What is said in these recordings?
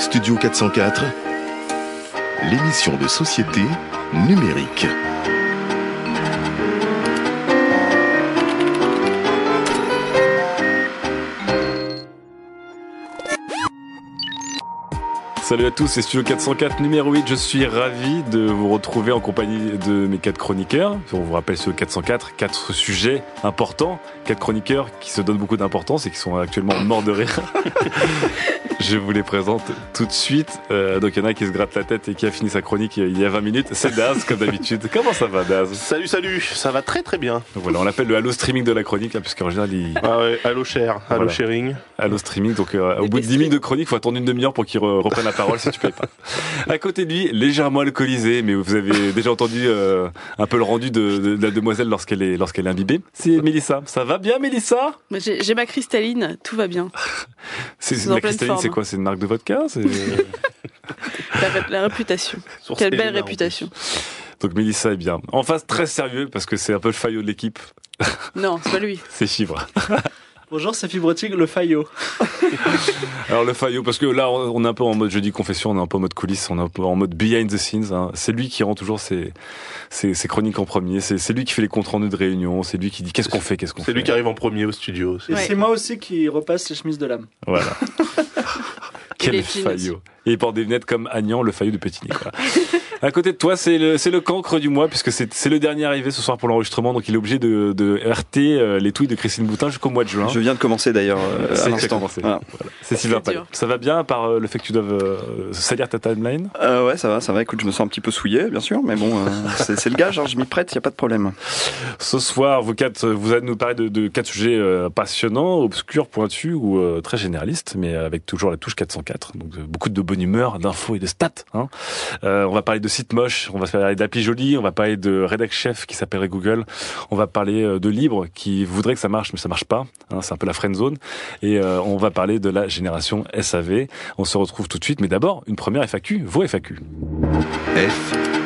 Studio 404, l'émission de société numérique. Salut à tous, c'est Studio 404 numéro 8. Je suis ravi de vous retrouver en compagnie de mes quatre chroniqueurs. On vous rappelle Studio 404, quatre sujets importants, quatre chroniqueurs qui se donnent beaucoup d'importance et qui sont actuellement morts de rire. Je vous les présente tout de suite. Euh, donc il y en a qui se gratte la tête et qui a fini sa chronique il y a 20 minutes. C'est Daz, comme d'habitude. Comment ça va, Daz? Salut, salut, ça va très très bien. Donc voilà, on l'appelle le Halo Streaming de la chronique, hein, puisqu'en général, il... Ah ouais, allo share, Voilà. sharing. Halo Streaming. Donc euh, au bout de 10 minutes de chronique, il faut attendre une demi-heure pour qu'il re- reprenne la parole si tu payes pas. À côté de lui, légèrement alcoolisé, mais vous avez déjà entendu euh, un peu le rendu de, de- de la demoiselle lorsqu'elle est, lorsqu'elle est imbibée. C'est Mélissa. Ça va bien, Mélissa? J'ai j'ai ma cristalline, tout va bien. C'est C'est la cristalline, forme. c'est quoi? C'est une marque de vodka? C'est- La, ré- la réputation. Source Quelle belle réputation. Donc Mélissa est bien. En face, très sérieux, parce que c'est un peu le faillot de l'équipe. Non, c'est pas lui. C'est Fibre. Bonjour, c'est Fibrotique, le Fayot. Alors le faillot, parce que là, on est un peu en mode jeudi confession, on est un peu en mode coulisses, on est un peu en mode behind the scenes. hein. C'est lui qui rend toujours ses, ses, ses chroniques en premier. C'est c'est lui qui fait les comptes rendus de réunion. C'est lui qui dit qu'est-ce qu'on fait, qu'est-ce qu'on fait. C'est lui qui arrive en premier au studio. Et Ouais. c'est moi aussi qui repasse les chemises de l'âme. Voilà. Quel faillot. Et il porte des lunettes comme Agnan, le faillot de Petit Nicolas. À côté de toi, c'est le, c'est le cancre du mois, puisque c'est c'est le dernier arrivé ce soir pour l'enregistrement, donc il est obligé de, de RT euh, les tweets de Christine Boutin jusqu'au mois de juin. Je viens de commencer d'ailleurs euh, C'est à l'instant. Voilà. C'est Sylvain. Ça va bien, à part euh, le fait que tu doives euh, salir ta timeline? Euh, ouais, ça va, ça va. Écoute, je me sens un petit peu souillé, bien sûr, mais bon, euh, c'est c'est le gage. hein, je m'y prête, y a pas de problème. Ce soir, vous quatre, vous allez nous parler de, de quatre sujets euh, passionnants, obscurs, pointus ou euh, très généralistes, mais avec toujours la touche 404. Donc euh, beaucoup de bonne humeur, d'infos et de stats. Hein. Euh, on va parler de sites moches, on va parler d'appli jolie, on va parler de rédac chef qui s'appellerait Google, on va parler euh, de livres qui voudraient que ça marche, mais ça marche pas. Hein, c'est un peu la friend zone. Et euh, on va parler de la génération SAV. On se retrouve tout de suite, mais d'abord une première FAQ, vos FAQ. F.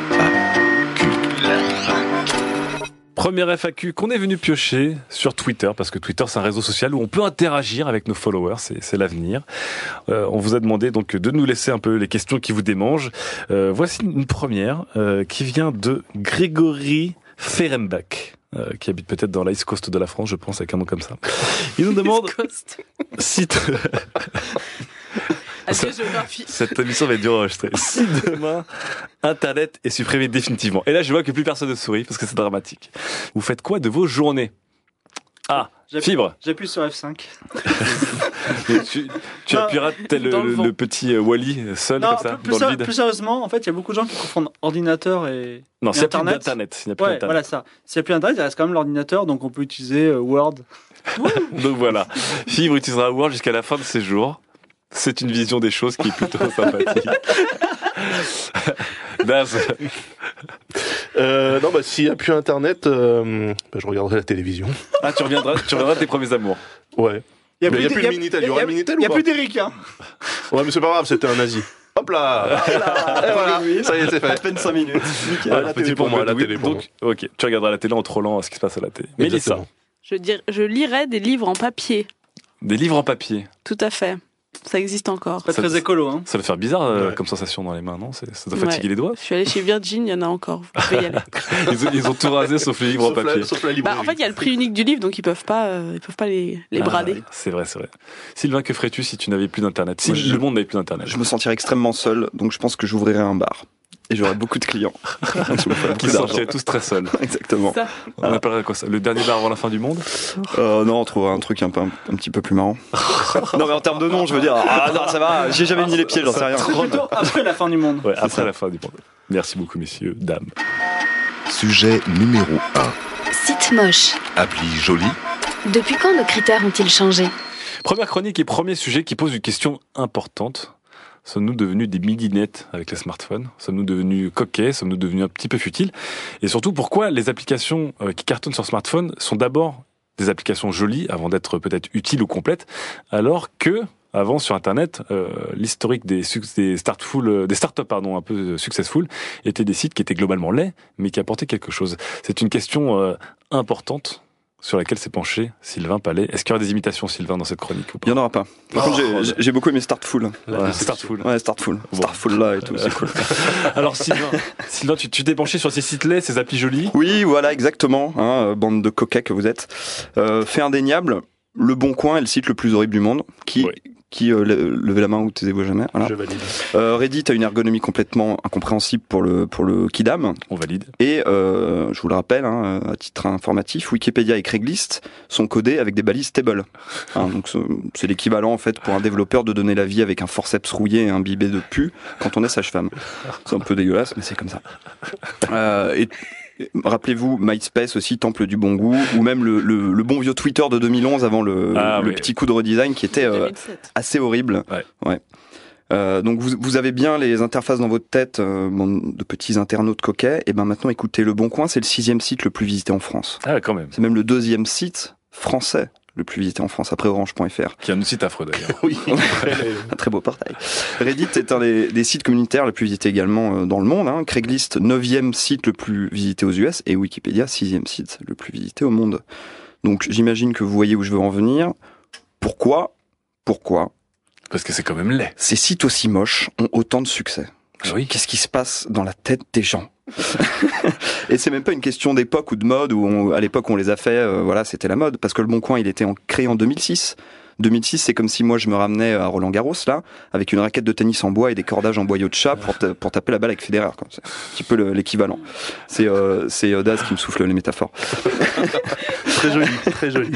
Première FAQ qu'on est venu piocher sur Twitter, parce que Twitter c'est un réseau social où on peut interagir avec nos followers, c'est, l'avenir. Euh, on vous a demandé donc de nous laisser un peu les questions qui vous démangent. Euh, voici une première euh, qui vient de Grégory Ferenbach. euh, qui habite peut-être dans l'East Coast de la France, je pense, avec un nom comme ça. Il nous demande Coast. si, géographie. cette émission va être dure à enregistrer. Si demain, Internet est supprimé définitivement. Et là, je vois que plus personne ne sourit parce que c'est dramatique. Vous faites quoi de vos journées? Ah, fibre. J'appuie sur F5. Mais tu, tu Non, appuieras tel le le, petit euh, Wally seul Non, comme ça plus, dans plus le ser- vide. plus sérieusement, en fait, il y a beaucoup de gens qui confondent ordinateur et. non, et a plus Internet. d'internet, s'il n'y a plus Ouais, d'internet. voilà ça. S'il n'y a plus Internet, il reste quand même l'ordinateur, donc on peut utiliser euh, Word. Donc voilà, Fibre utilisera Word jusqu'à la fin de ses jours. C'est une vision des choses qui est plutôt sympathique. Daz, Euh, non, bah s'il n'y a plus internet, euh, bah, je regarderai la télévision. ah, tu reviendras, tu reviendras de tes premiers amours. Ouais. Il Mais il y a plus le Minitel, il y aura le Minitel Il n'y a plus d'Eric, hein. Ouais, mais c'est pas grave, c'était un nazi. Hop là, là Et voilà, ça y est, c'est À fait. peine 5 minutes. Nickel. Ouais, la Petit télé pour moi, la télé pour Donc, ok, tu regarderas la télé en trollant ce qui se passe à la télé. Mélissa. Je, dir- je lirai des livres en papier. des livres en papier. Tout à fait. Ça existe encore. Pas très écolo, hein. Ça doit faire bizarre euh, Ouais. comme sensation dans les mains, non Ça doit Ouais. fatiguer les doigts. Je suis allée chez Virgin, il y en a encore. Vous pouvez y aller. Ils ont, ils ont tout rasé sauf les livres en Sauf la- papier. Sauf la Bah, en fait, il y a le prix unique du livre, donc ils peuvent pas, euh, ils peuvent pas les, les Ah, brader. c'est vrai, c'est vrai. Sylvain, que ferais-tu si tu n'avais plus d'internet Si Moi, je- le monde n'avait plus d'internet Je me sentirais extrêmement seul, donc je pense que j'ouvrirais un bar. Et j'aurai beaucoup de clients. Qui sentiraient tous très seuls. Exactement. Ça. On appellerait quoi ça? Le dernier bar avant la fin du monde? Euh, non, on trouvera un truc un, peu, un, un petit peu plus marrant. non, mais en termes de nom, je veux dire, ah non, ça va, j'ai jamais mis les pieds, j'en sais rien. Plutôt après la fin du monde. Ouais, après la fin du monde. Merci beaucoup, messieurs, dames. Sujet numéro 1. Site moche. Appli jolie. Depuis quand nos critères ont-ils changé? Première chronique et premier sujet qui pose une question importante. Sommes-nous devenus des midinettes avec les smartphones? Sommes-nous devenus coquets? Sommes-nous devenus un petit peu futiles? Et surtout, pourquoi les applications euh, qui cartonnent sur smartphone sont d'abord des applications jolies avant d'être peut-être utiles ou complètes, alors que avant sur Internet, euh, l'historique des, euh, des startups pardon, un peu successful étaient des sites qui étaient globalement laids, mais qui apportaient quelque chose? C'est une question importante sur laquelle s'est penché Sylvain Palais. Est-ce qu'il y aura des imitations, Sylvain, dans cette chronique ou pas? Il y en aura pas. Par contre, j'ai- j'ai beaucoup aimé Startful. Ouais, Startful. Ouais, Startful. Bon. Startful là et tout, c'est cool. Alors Sylvain, Sylvain tu t'es penché sur ces sites laids, ces applis jolies? Oui, voilà, exactement. Hein, bande de coquets que vous êtes. Euh, fait indéniable, Le Bon Coin est le site le plus horrible du monde. Qui, qui euh, le- levez la main ou taisez-vous jamais. Voilà. Je valide. Euh, Reddit a une ergonomie complètement incompréhensible pour le pour le Kidam. On valide. Et euh, je vous le rappelle, hein, à titre informatif, Wikipédia et Craigslist sont codés avec des balises stable. Hein, donc c'est- l'équivalent en fait pour un développeur de donner la vie avec un forceps rouillé et imbibé de pu quand on est sage-femme. C'est un peu dégueulasse, mais c'est comme ça. Et Rappelez-vous MySpace aussi, temple du bon goût, ou même le, le, le bon vieux Twitter de 2011 avant le, Ah, le oui. petit coup de redesign qui était euh, 2007. assez horrible. Ouais. Euh, donc vous, vous avez bien les interfaces dans votre tête, euh, de petits internautes coquets. Et ben maintenant, écoutez, Le Bon Coin, c'est le sixième site le plus visité en France. Ah quand même. C'est même le deuxième site français le plus visité en France après Orange.fr. Qui est un site affreux d'ailleurs. Oui. Un très beau portail. Reddit est un des, des sites communautaires les plus visités également euh, dans le monde. Hein. Craigslist, neuvième site le plus visité aux US et Wikipédia, sixième site le plus visité au monde. Donc j'imagine que vous voyez où je veux en venir. Pourquoi? Pourquoi? Parce que c'est quand même laid. ces sites aussi moches ont autant de succès Ah oui. Qu'est-ce qui se passe dans la tête des gens? Et c'est même pas une question d'époque ou de mode où on- à l'époque on les a fait, euh, voilà, c'était la mode. Parce que le Bon Coin, il était en, créé en 2006. 2006, c'est comme si moi je me ramenais à Roland Garros là, avec une raquette de tennis en bois et des cordages en boyau de chat pour, ta- pour taper la balle avec Federer. quoi. C'est un petit peu le- l'équivalent. C'est euh, c'est euh, Daz qui me souffle les métaphores. Très joli, très joli.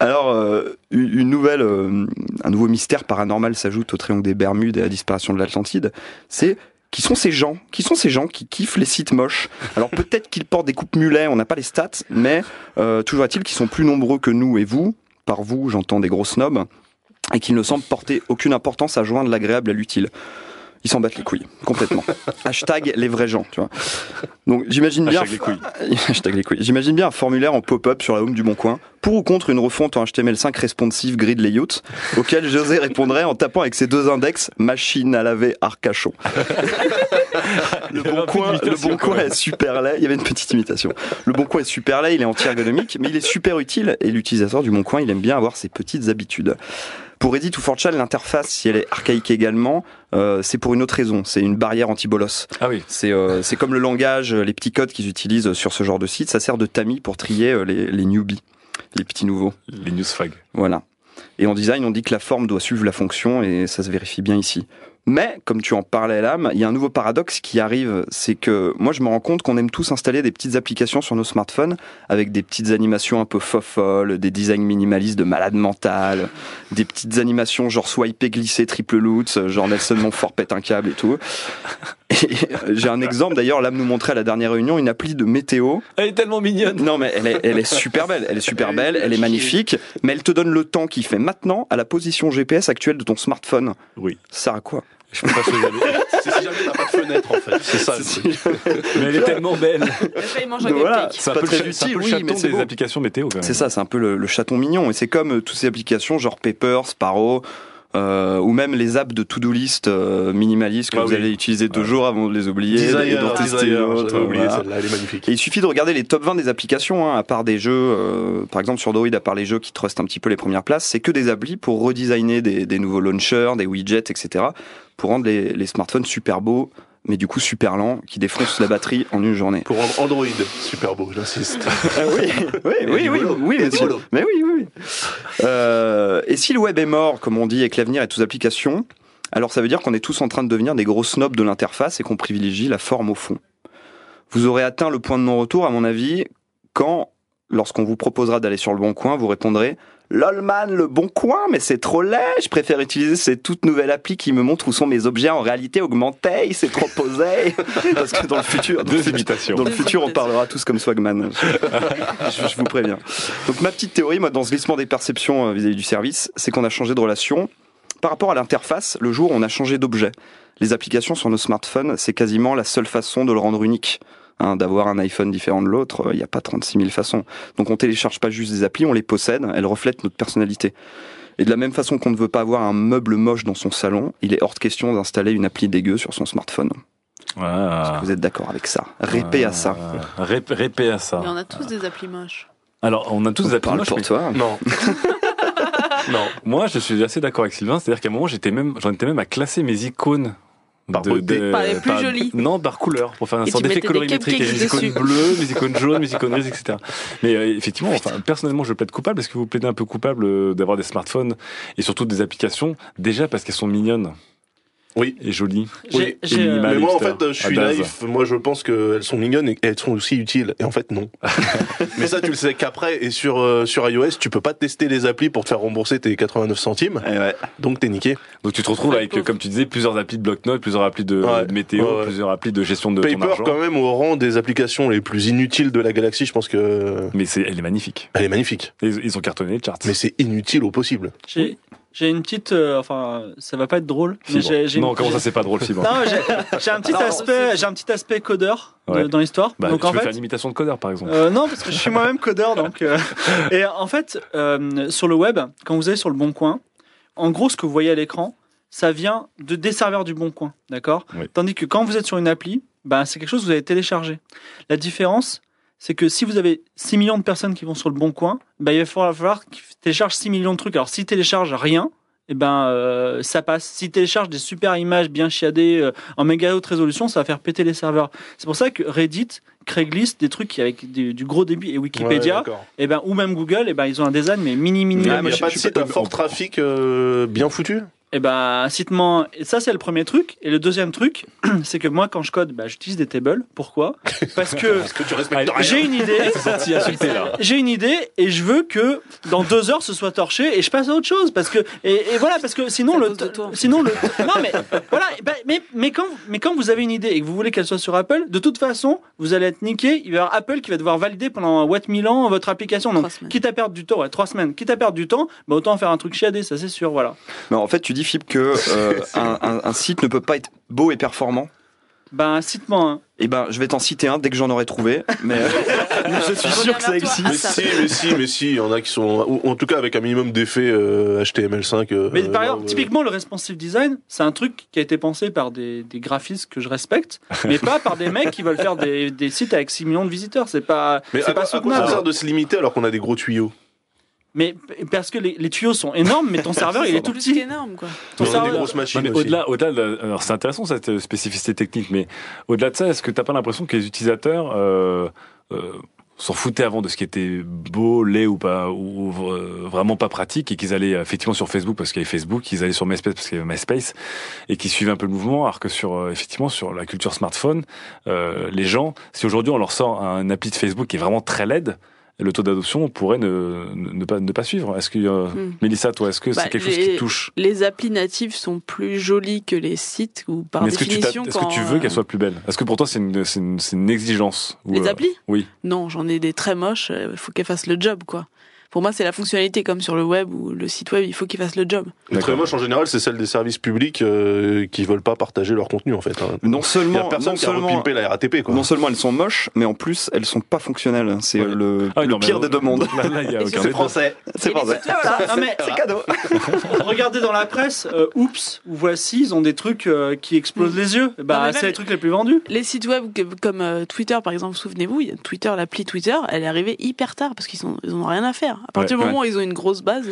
Alors, euh, une une nouvelle, euh, un nouveau mystère paranormal s'ajoute au triangle des Bermudes et à la disparition de l'Atlantide. C'est qui sont ces gens Qui sont ces gens qui kiffent les sites moches Alors peut-être qu'ils portent des coupes mulets, on n'a pas les stats, mais euh, toujours est-il qu'ils sont plus nombreux que nous et vous. Par vous, j'entends des gros snobs, et qu'ils ne semblent porter aucune importance à joindre l'agréable à l'utile. Ils s'en battent les couilles, complètement. Hashtag les vrais gens, tu vois. Donc j'imagine bien. Hashtag les couilles. Hashtag les couilles. J'imagine bien un formulaire en pop-up sur la home du Bon Coin, pour ou contre une refonte en HTML5 responsive grid layout, auquel José répondrait en tapant avec ses deux index machine à laver Arcachon. Le Bon Coin, le bon coin est super laid. Il y avait une petite imitation. Le Bon Coin est super laid, il est anti-ergonomique, mais il est super utile et l'utilisateur du Bon Coin, il aime bien avoir ses petites habitudes. Pour Reddit ou 4chan, l'interface, si elle est archaïque également, euh, c'est pour une autre raison. C'est une barrière anti-bolos. Ah oui. C'est euh, c'est comme le langage, euh, les petits codes qu'ils utilisent sur ce genre de site. Ça sert de tamis pour trier euh, les, les newbies, les petits nouveaux. Les newsfag. Voilà. Et en design, on dit que la forme doit suivre la fonction et ça se vérifie bien ici. Mais, comme tu en parlais là, il y a un nouveau paradoxe qui arrive, c'est que moi je me rends compte qu'on aime tous installer des petites applications sur nos smartphones avec des petites animations un peu fofolles, des designs minimalistes de malade mental, des petites animations genre swiper, glisser, triple loot, genre Nelson Montfort pète un câble et tout. Euh, j'ai un exemple d'ailleurs, là nous montrait à la dernière réunion une appli de météo Elle est tellement mignonne. non, mais elle est, elle est super belle. Elle est super belle, elle est magnifique, mais elle te donne le temps qu'il fait maintenant à la position GPS actuelle de ton smartphone. Oui. Ça sert à quoi? Je peux pas choisir. C'est si jamais t'as pas de fenêtre en fait. C'est ça. le truc. Mais elle est tellement belle. Un voilà. C'est un peu très le, un utile, le oui, chaton des beau. applications météo. C'est ça, c'est un peu le, le chaton mignon. Et c'est comme euh, toutes ces applications genre Paper, Sparrow, euh, ou même les apps de to-do list euh, minimalistes que Ah vous oui. allez utiliser deux jours avant de les oublier et Desire, d'en tester oublié voilà. celle-là, elle est magnifique. Et il suffit de regarder les top 20 des applications, hein, à part des jeux, euh, par exemple sur Android, à part les jeux qui trustent un petit peu les premières places, c'est que des applis pour redesigner des, des nouveaux launchers, des widgets, etc., pour rendre les, les smartphones super beaux, mais du coup super lents, qui défoncent la batterie en une journée. Pour rendre Android super beau, j'insiste. Ah oui, oui, oui, oui, boulot. oui, monsieur. Mais oui, oui, oui. Euh, et si le web est mort, comme on dit, et que l'avenir est aux applications, Alors ça veut dire qu'on est tous en train de devenir des gros snobs de l'interface et qu'on privilégie la forme au fond. Vous aurez atteint le point de non-retour, à mon avis, quand, lorsqu'on vous proposera d'aller sur le bon coin, vous répondrez Lolman, le bon coin, mais c'est trop laid, je préfère utiliser cette toute nouvelle appli qui me montre où sont mes objets en réalité augmentée, c'est trop posé. Parce que dans le futur, dans le Deux futur- imitations. dans le futur, on parlera tous comme Swagman. je, je vous préviens. Donc ma petite théorie, moi, dans ce glissement des perceptions euh, vis-à-vis du service, c'est qu'on a changé de relation. Par rapport à l'interface, le jour où on a changé d'objet. Les applications sur nos smartphones, c'est quasiment la seule façon de le rendre unique. Hein, D'avoir un iPhone différent de l'autre, il n'y a pas 36 000 façons. Donc on télécharge pas juste des applis, on les possède, elles reflètent notre personnalité. Et de la même façon qu'on ne veut pas avoir un meuble moche dans son salon, il est hors de question d'installer une appli dégueu sur son smartphone. Ah. Vous êtes d'accord avec ça? Répé à ça. Ah, rép- Répé à ça. On a tous des applis moches. Alors, on a tous des applis Parle moches, pour mais- toi. Non. non. Moi, je suis assez d'accord avec Sylvain. C'est-à-dire qu'à un moment, j'étais même, j'en étais même à classer mes icônes. Par beauté. Par les plus jolies. Non, par couleur, pour faire un Et sort d'effet des colorimétrique. cupcakes Mes icônes bleues, mes icônes jaunes, mes icônes grises, etc. Mais euh, effectivement, enfin, personnellement, je plaide coupable. Est-ce que vous plaidez un peu coupable euh, d'avoir des smartphones et surtout des applications Déjà parce qu'elles sont mignonnes Oui. et jolies. Oui. J'ai- j'ai, euh, Mais moi, en fait, je suis naïf. Moi, je pense qu'elles sont mignonnes et elles sont aussi utiles. Et en fait, non. Mais ça, tu le sais qu'après, et sur, euh, sur iOS, tu peux pas tester les applis pour te faire rembourser tes 89 centimes. Eh ouais. Donc, t'es niqué. Donc tu te retrouves avec, pauvre. euh, comme tu disais, plusieurs applis de bloc-notes, plusieurs applis de, Ouais. de météo, Ouais, ouais. plusieurs applis de gestion de ton Paper, argent. quand même, au rang des applications les plus inutiles de la galaxie, je pense que Mais c'est, elle est magnifique. elle est magnifique. Ils, ils ont cartonné les charts. Mais c'est inutile au possible. J'ai j'ai une petite. euh, enfin, ça va pas être drôle. Mais j'ai j'ai non, une- comment ça c'est pas drôle, Fibre Non, j'ai j'ai un petit aspect, j'ai un petit aspect codeur de- Ouais. dans l'histoire. Bah, donc tu en peux fait, faire une imitation de codeur, par exemple. Euh, non, parce que je suis moi-même codeur, donc. euh, Et en fait, euh, sur le web, quand vous allez sur le Bon Coin, en gros, ce que vous voyez à l'écran, ça vient de des serveurs du Bon Coin, d'accord? Oui. Tandis que quand vous êtes sur une appli, ben c'est quelque chose que vous avez téléchargé. La différence, c'est que si vous avez 6 millions de personnes qui vont sur le Bon Coin, ben il va falloir qu'ils téléchargent 6 millions de trucs. Alors s'ils téléchargent rien, eh ben euh, ça passe. S'ils téléchargent des super images bien chiadées euh, en méga haute résolution, ça va faire péter les serveurs. C'est pour ça que Reddit, Craigslist, des trucs qui avec du, du gros débit et Wikipédia, Ouais, et ben ou même Google, et ben ils ont un design mais mini mini. Il n'y Ah, a, moi, y a je- pas de site à fort trafic euh, bien foutu? Et ben et ça c'est le premier truc. Et le deuxième truc, c'est que moi quand je code, ben, j'utilise des tables. Pourquoi? Parce que Parce que tu respectes rien. j'ai une idée. J'ai une idée et je veux que dans deux heures ce soit torché et je passe à autre chose parce que et, et voilà parce que sinon le sinon le non mais voilà ben, mais mais quand mais quand vous avez une idée et que vous voulez qu'elle soit sur Apple de toute façon vous allez être niqué. Il va y avoir Apple qui va devoir valider pendant what mille ans votre application. Donc quitte à perdre du temps ouais trois semaines. Quitte à perdre du temps bah autant faire un truc chiadé ça c'est sûr voilà. Mais en fait, tu dis, Philippe, que euh, un, un- un site ne peut pas être beau et performant. ben cite-moi un. Eh ben, je vais t'en citer un dès que j'en aurai trouvé. Mais euh, je suis sûr que ça existe. Mais si, mais si, mais si, il y en a qui sont, ou en tout cas avec un minimum d'effets euh, HTML5. euh, Mais par exemple, euh, typiquement, le responsive design, c'est un truc qui a été pensé par des, des graphistes que je respecte, mais pas par des mecs qui veulent faire des, des sites avec 6 millions de visiteurs. C'est pas, Mais c'est à, pas quoi- à quoi ça soutenable. sert de se limiter alors qu'on a des gros tuyaux Mais parce que les, les tuyaux sont énormes, mais ton serveur, il est tout petit. qu'énorme, quoi. Ton On a des serveur- grosses Non, machines mais au-delà, au-delà de, alors c'est intéressant cette euh, spécificité technique, mais au-delà de ça, est-ce que t'as pas l'impression que les utilisateurs euh, euh, s'en foutaient avant de ce qui était beau, laid ou pas, ou euh, vraiment pas pratique, et qu'ils allaient euh, effectivement sur Facebook parce qu'il y avait Facebook, qu'ils allaient sur MySpace parce qu'il y avait MySpace, et qu'ils suivaient un peu le mouvement, alors que sur euh, effectivement sur la culture smartphone, euh, les gens, si aujourd'hui on leur sort un appli de Facebook qui est vraiment très laid, le taux d'adoption pourrait ne, ne, pas ne pas suivre. Est-ce que euh, Hmm. Mélissa, toi, est-ce que Bah, c'est quelque chose les- qui te touche Les applis natives sont plus jolies que les sites ou par Mais est-ce que, tu définition. est-ce quand, que tu veux euh, qu'elle soit plus belle Est-ce que pour toi c'est une, c'est une, c'est une exigence ou, Les euh, applis? Oui. Non, j'en ai des très moches. Il faut qu'elles fassent le job, quoi. Pour moi, c'est la fonctionnalité comme sur le web ou le site web. Il faut qu'ils fassent le job. Les très moches en général, c'est celle des services publics euh, qui veulent pas partager leur contenu en fait. hein. Non Il y a seulement, personne non qui a seulement, repimpé la RATP quoi. non seulement elles sont moches, mais en plus elles sont pas fonctionnelles. C'est Ouais. le, Ah oui, le non, mais pire des deux mondes. C'est débat. C'est mais C'est cadeau. regardez dans la presse, euh, oups, ou voici, ils ont des trucs euh, qui explosent les yeux. Bah, c'est les trucs les plus vendus. Les sites web comme euh, Twitter, par exemple, souvenez-vous, Twitter, l'appli Twitter, elle est arrivée hyper tard parce qu'ils sont, ils en ont rien à faire. À partir Ouais, du moment où ils ont une grosse base,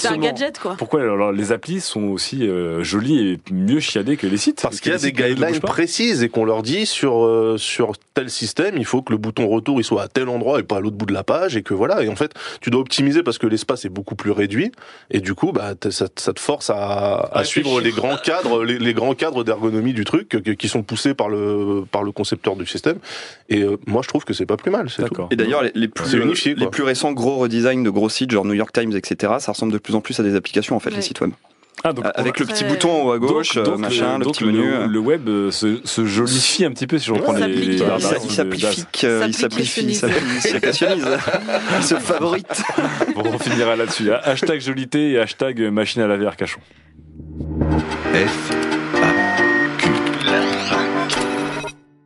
c'est un gadget quoi. Pourquoi alors, les applis sont aussi euh, jolies et mieux chiadées que les sites? Parce qu'il y a des guidelines précises et qu'on leur dit sur euh, sur tel système, il faut que le bouton retour il soit à tel endroit et pas à l'autre bout de la page et que voilà. Et en fait, tu dois optimiser parce que l'espace est beaucoup plus réduit et du coup, bah ça, ça te force à, à suivre les grands cadres, les, les grands cadres d'ergonomie du truc que- qui sont poussés par le par le concepteur du système. Et euh, moi, je trouve que c'est pas plus mal. C'est tout. Et d'ailleurs, les, les plus, unifié, les plus récents gros redesigns de gros sites, genre New York Times, etc., ça ressemble de plus en plus à des applications, en fait, Ouais. les sites web. Ah, donc, Avec le petit bouton en haut à gauche, euh, donc, machin, le petit menu. Le, euh. le web euh, se, se jolifie un petit peu si je reprends les, les euh, il s'amplifie, euh, il s'amplifie, il s'applicationise, il se favorite. Bon, on finira là-dessus. Hashtag jolité et hashtag machine à laver Arcachon. F,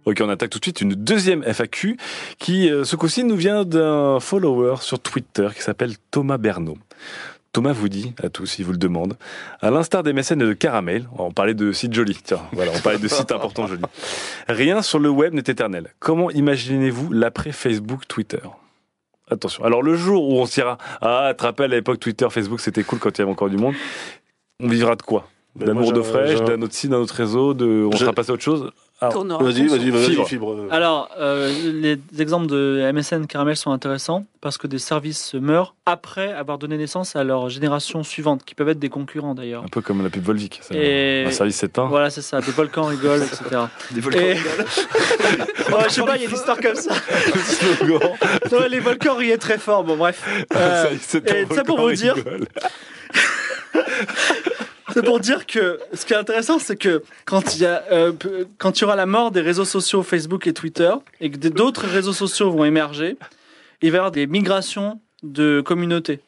Ok, on attaque tout de suite une deuxième FAQ qui, euh, ce coup-ci, nous vient d'un follower sur Twitter qui s'appelle Thomas Bernot. Thomas vous dit à tous, il vous le demande, à l'instar des mécènes de Caramel, on parlait de sites jolis, tiens, voilà, on parlait de sites importants jolis. Rien sur le web n'est éternel. Comment imaginez-vous l'après Facebook, Twitter? Attention. Alors le jour où on se dira, ah, te rappelles à l'époque Twitter, Facebook, c'était cool quand il y avait encore du monde, on vivra de quoi? Ben, D'amour de fraîche, d'un autre site, d'un autre réseau, de, on sera passé à autre chose? Vas-y, vas-y, vas-y, Fibre. fibre. Alors, euh, les exemples de MSN Caramel sont intéressants parce que des services meurent après avoir donné naissance à leur génération suivante, qui peuvent être des concurrents d'ailleurs. Un peu comme la pub Volvic. Et- Un service éteint. Voilà, c'est ça, des volcans rigolent, etc. Des volcans Et- rigolent. Ouais, je sais pas, il y a des histoires comme ça. Ouais, les volcans riaient très fort, bon bref. Euh, et ça pour vous dire, c'est pour dire que ce qui est intéressant, c'est que quand il y a, euh, quand il y aura la mort des réseaux sociaux Facebook et Twitter, et que d'autres réseaux sociaux vont émerger, il va y avoir des migrations de communautés.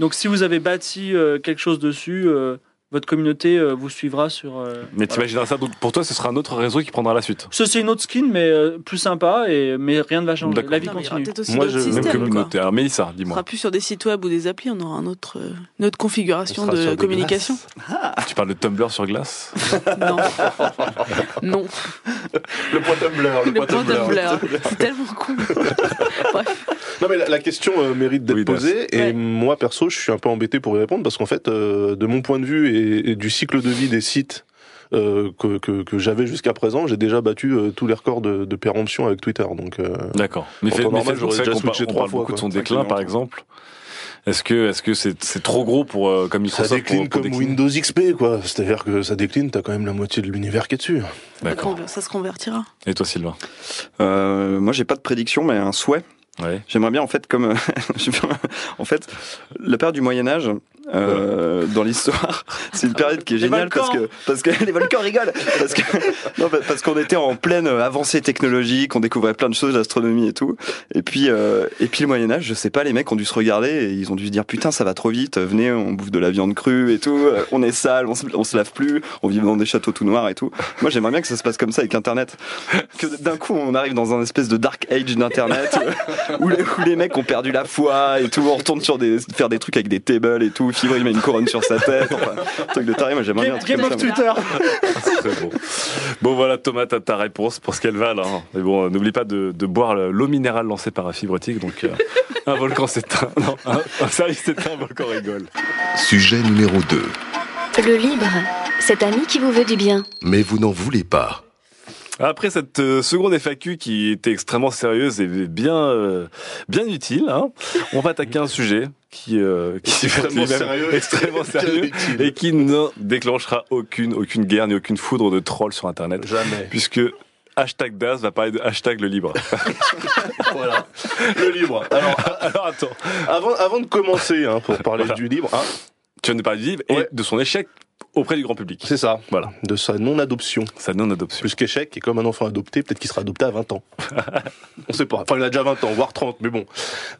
Donc si vous avez bâti euh, quelque chose dessus, euh, votre communauté euh, vous suivra sur. euh, Mais t'imagineras ça, donc pour toi, ce sera un autre réseau qui prendra la suite. Ça, c'est une autre skin, mais euh, plus sympa, et, mais rien ne va changer. D'accord. La vie Non, mais il y aura continue. peut-être aussi Moi, d'autres je- même systèmes. quoi. communauté. Alors, Mélissa, On dis-moi. sera plus sur des sites web ou des applis, on aura un autre, euh, une autre configuration On sera sur de des communication. Tu parles de Tumblr sur glace Non. non. Le point Tumblr, le, Le point Tumblr. C'est tellement cool. Bref. Non mais la, la question euh, mérite d'être Oui, posée et Ouais. moi perso je suis un peu embêté pour y répondre parce qu'en fait euh, de mon point de vue et, et du cycle de vie des sites euh, que, que, que j'avais jusqu'à présent j'ai déjà battu euh, tous les records de, de péremption avec Twitter donc euh, D'accord. Mais, En fait, normal, j'aurais déjà qu'on parle- switché on trois parle fois, beaucoup de quoi. son déclin, par exemple. Est-ce que est-ce que c'est c'est trop gros pour euh, comme ça Microsoft décline pour- pour comme décliner Windows XP quoi c'est à dire que ça décline t'as quand même la moitié de l'univers qui est dessus D'accord. Ça se convertira. Et toi, Sylvain? Euh, moi, j'ai pas de prédiction, mais un souhait. Ouais. J'aimerais bien, en fait, comme, euh, en fait, la période du Moyen Âge, euh, dans l'histoire, c'est une période qui est Les géniale parce que, parce que les volcans rigolent, parce que, non, parce qu'on était en pleine avancée technologique, on découvrait plein de choses, l'astronomie et tout. Et puis, euh, et puis le Moyen Âge, je sais pas, les mecs ont dû se regarder et ils ont dû se dire putain, ça va trop vite. Venez, on bouffe de la viande crue et tout. euh, On est sale, on se, on se lave plus, on vit dans des châteaux tout noirs et tout. Moi, j'aimerais bien que ça se passe comme ça avec Internet, que d'un coup, on arrive dans un espèce de dark age d'Internet où les, où les mecs ont perdu la foi et tout. On retourne sur des faire des trucs avec des tables et tout. Fibre, il met une couronne sur sa tête. Enfin, un truc de taré. Moi, j'aimerais bien un Game, truc Game comme of ça. Twitter. Très bon. Bon voilà Thomas, t'as ta réponse pour ce qu'elle va là. Mais bon, euh, n'oublie pas de, de boire le- l'eau minérale lancée par la fibre optique. Donc euh, un volcan s'éteint, non, un, un service s'éteint, un volcan rigole. Sujet numéro 2. Le libre, cet ami qui vous veut du bien. Mais vous n'en voulez pas. Après cette euh, seconde FAQ qui était extrêmement sérieuse et bien euh, bien utile, hein, on va attaquer un sujet qui euh, qui Extrêmement est même sérieux. extrêmement sérieux et qui ne déclenchera aucune aucune guerre ni aucune foudre de trolls sur Internet, jamais puisque hashtag Das va parler de hashtag le libre. voilà le libre alors Alors attends, avant avant de commencer hein, pour parler Voilà. du libre hein, tu viens de parler du livre et Ouais. de son échec auprès du grand public. c'est ça Voilà. de sa non adoption Sa non-adoption. Plus qu'échec, est comme un enfant adopté, peut-être qu'il sera adopté à 20 ans. On sait pas. Enfin, il a déjà 20 ans, voire 30, mais bon.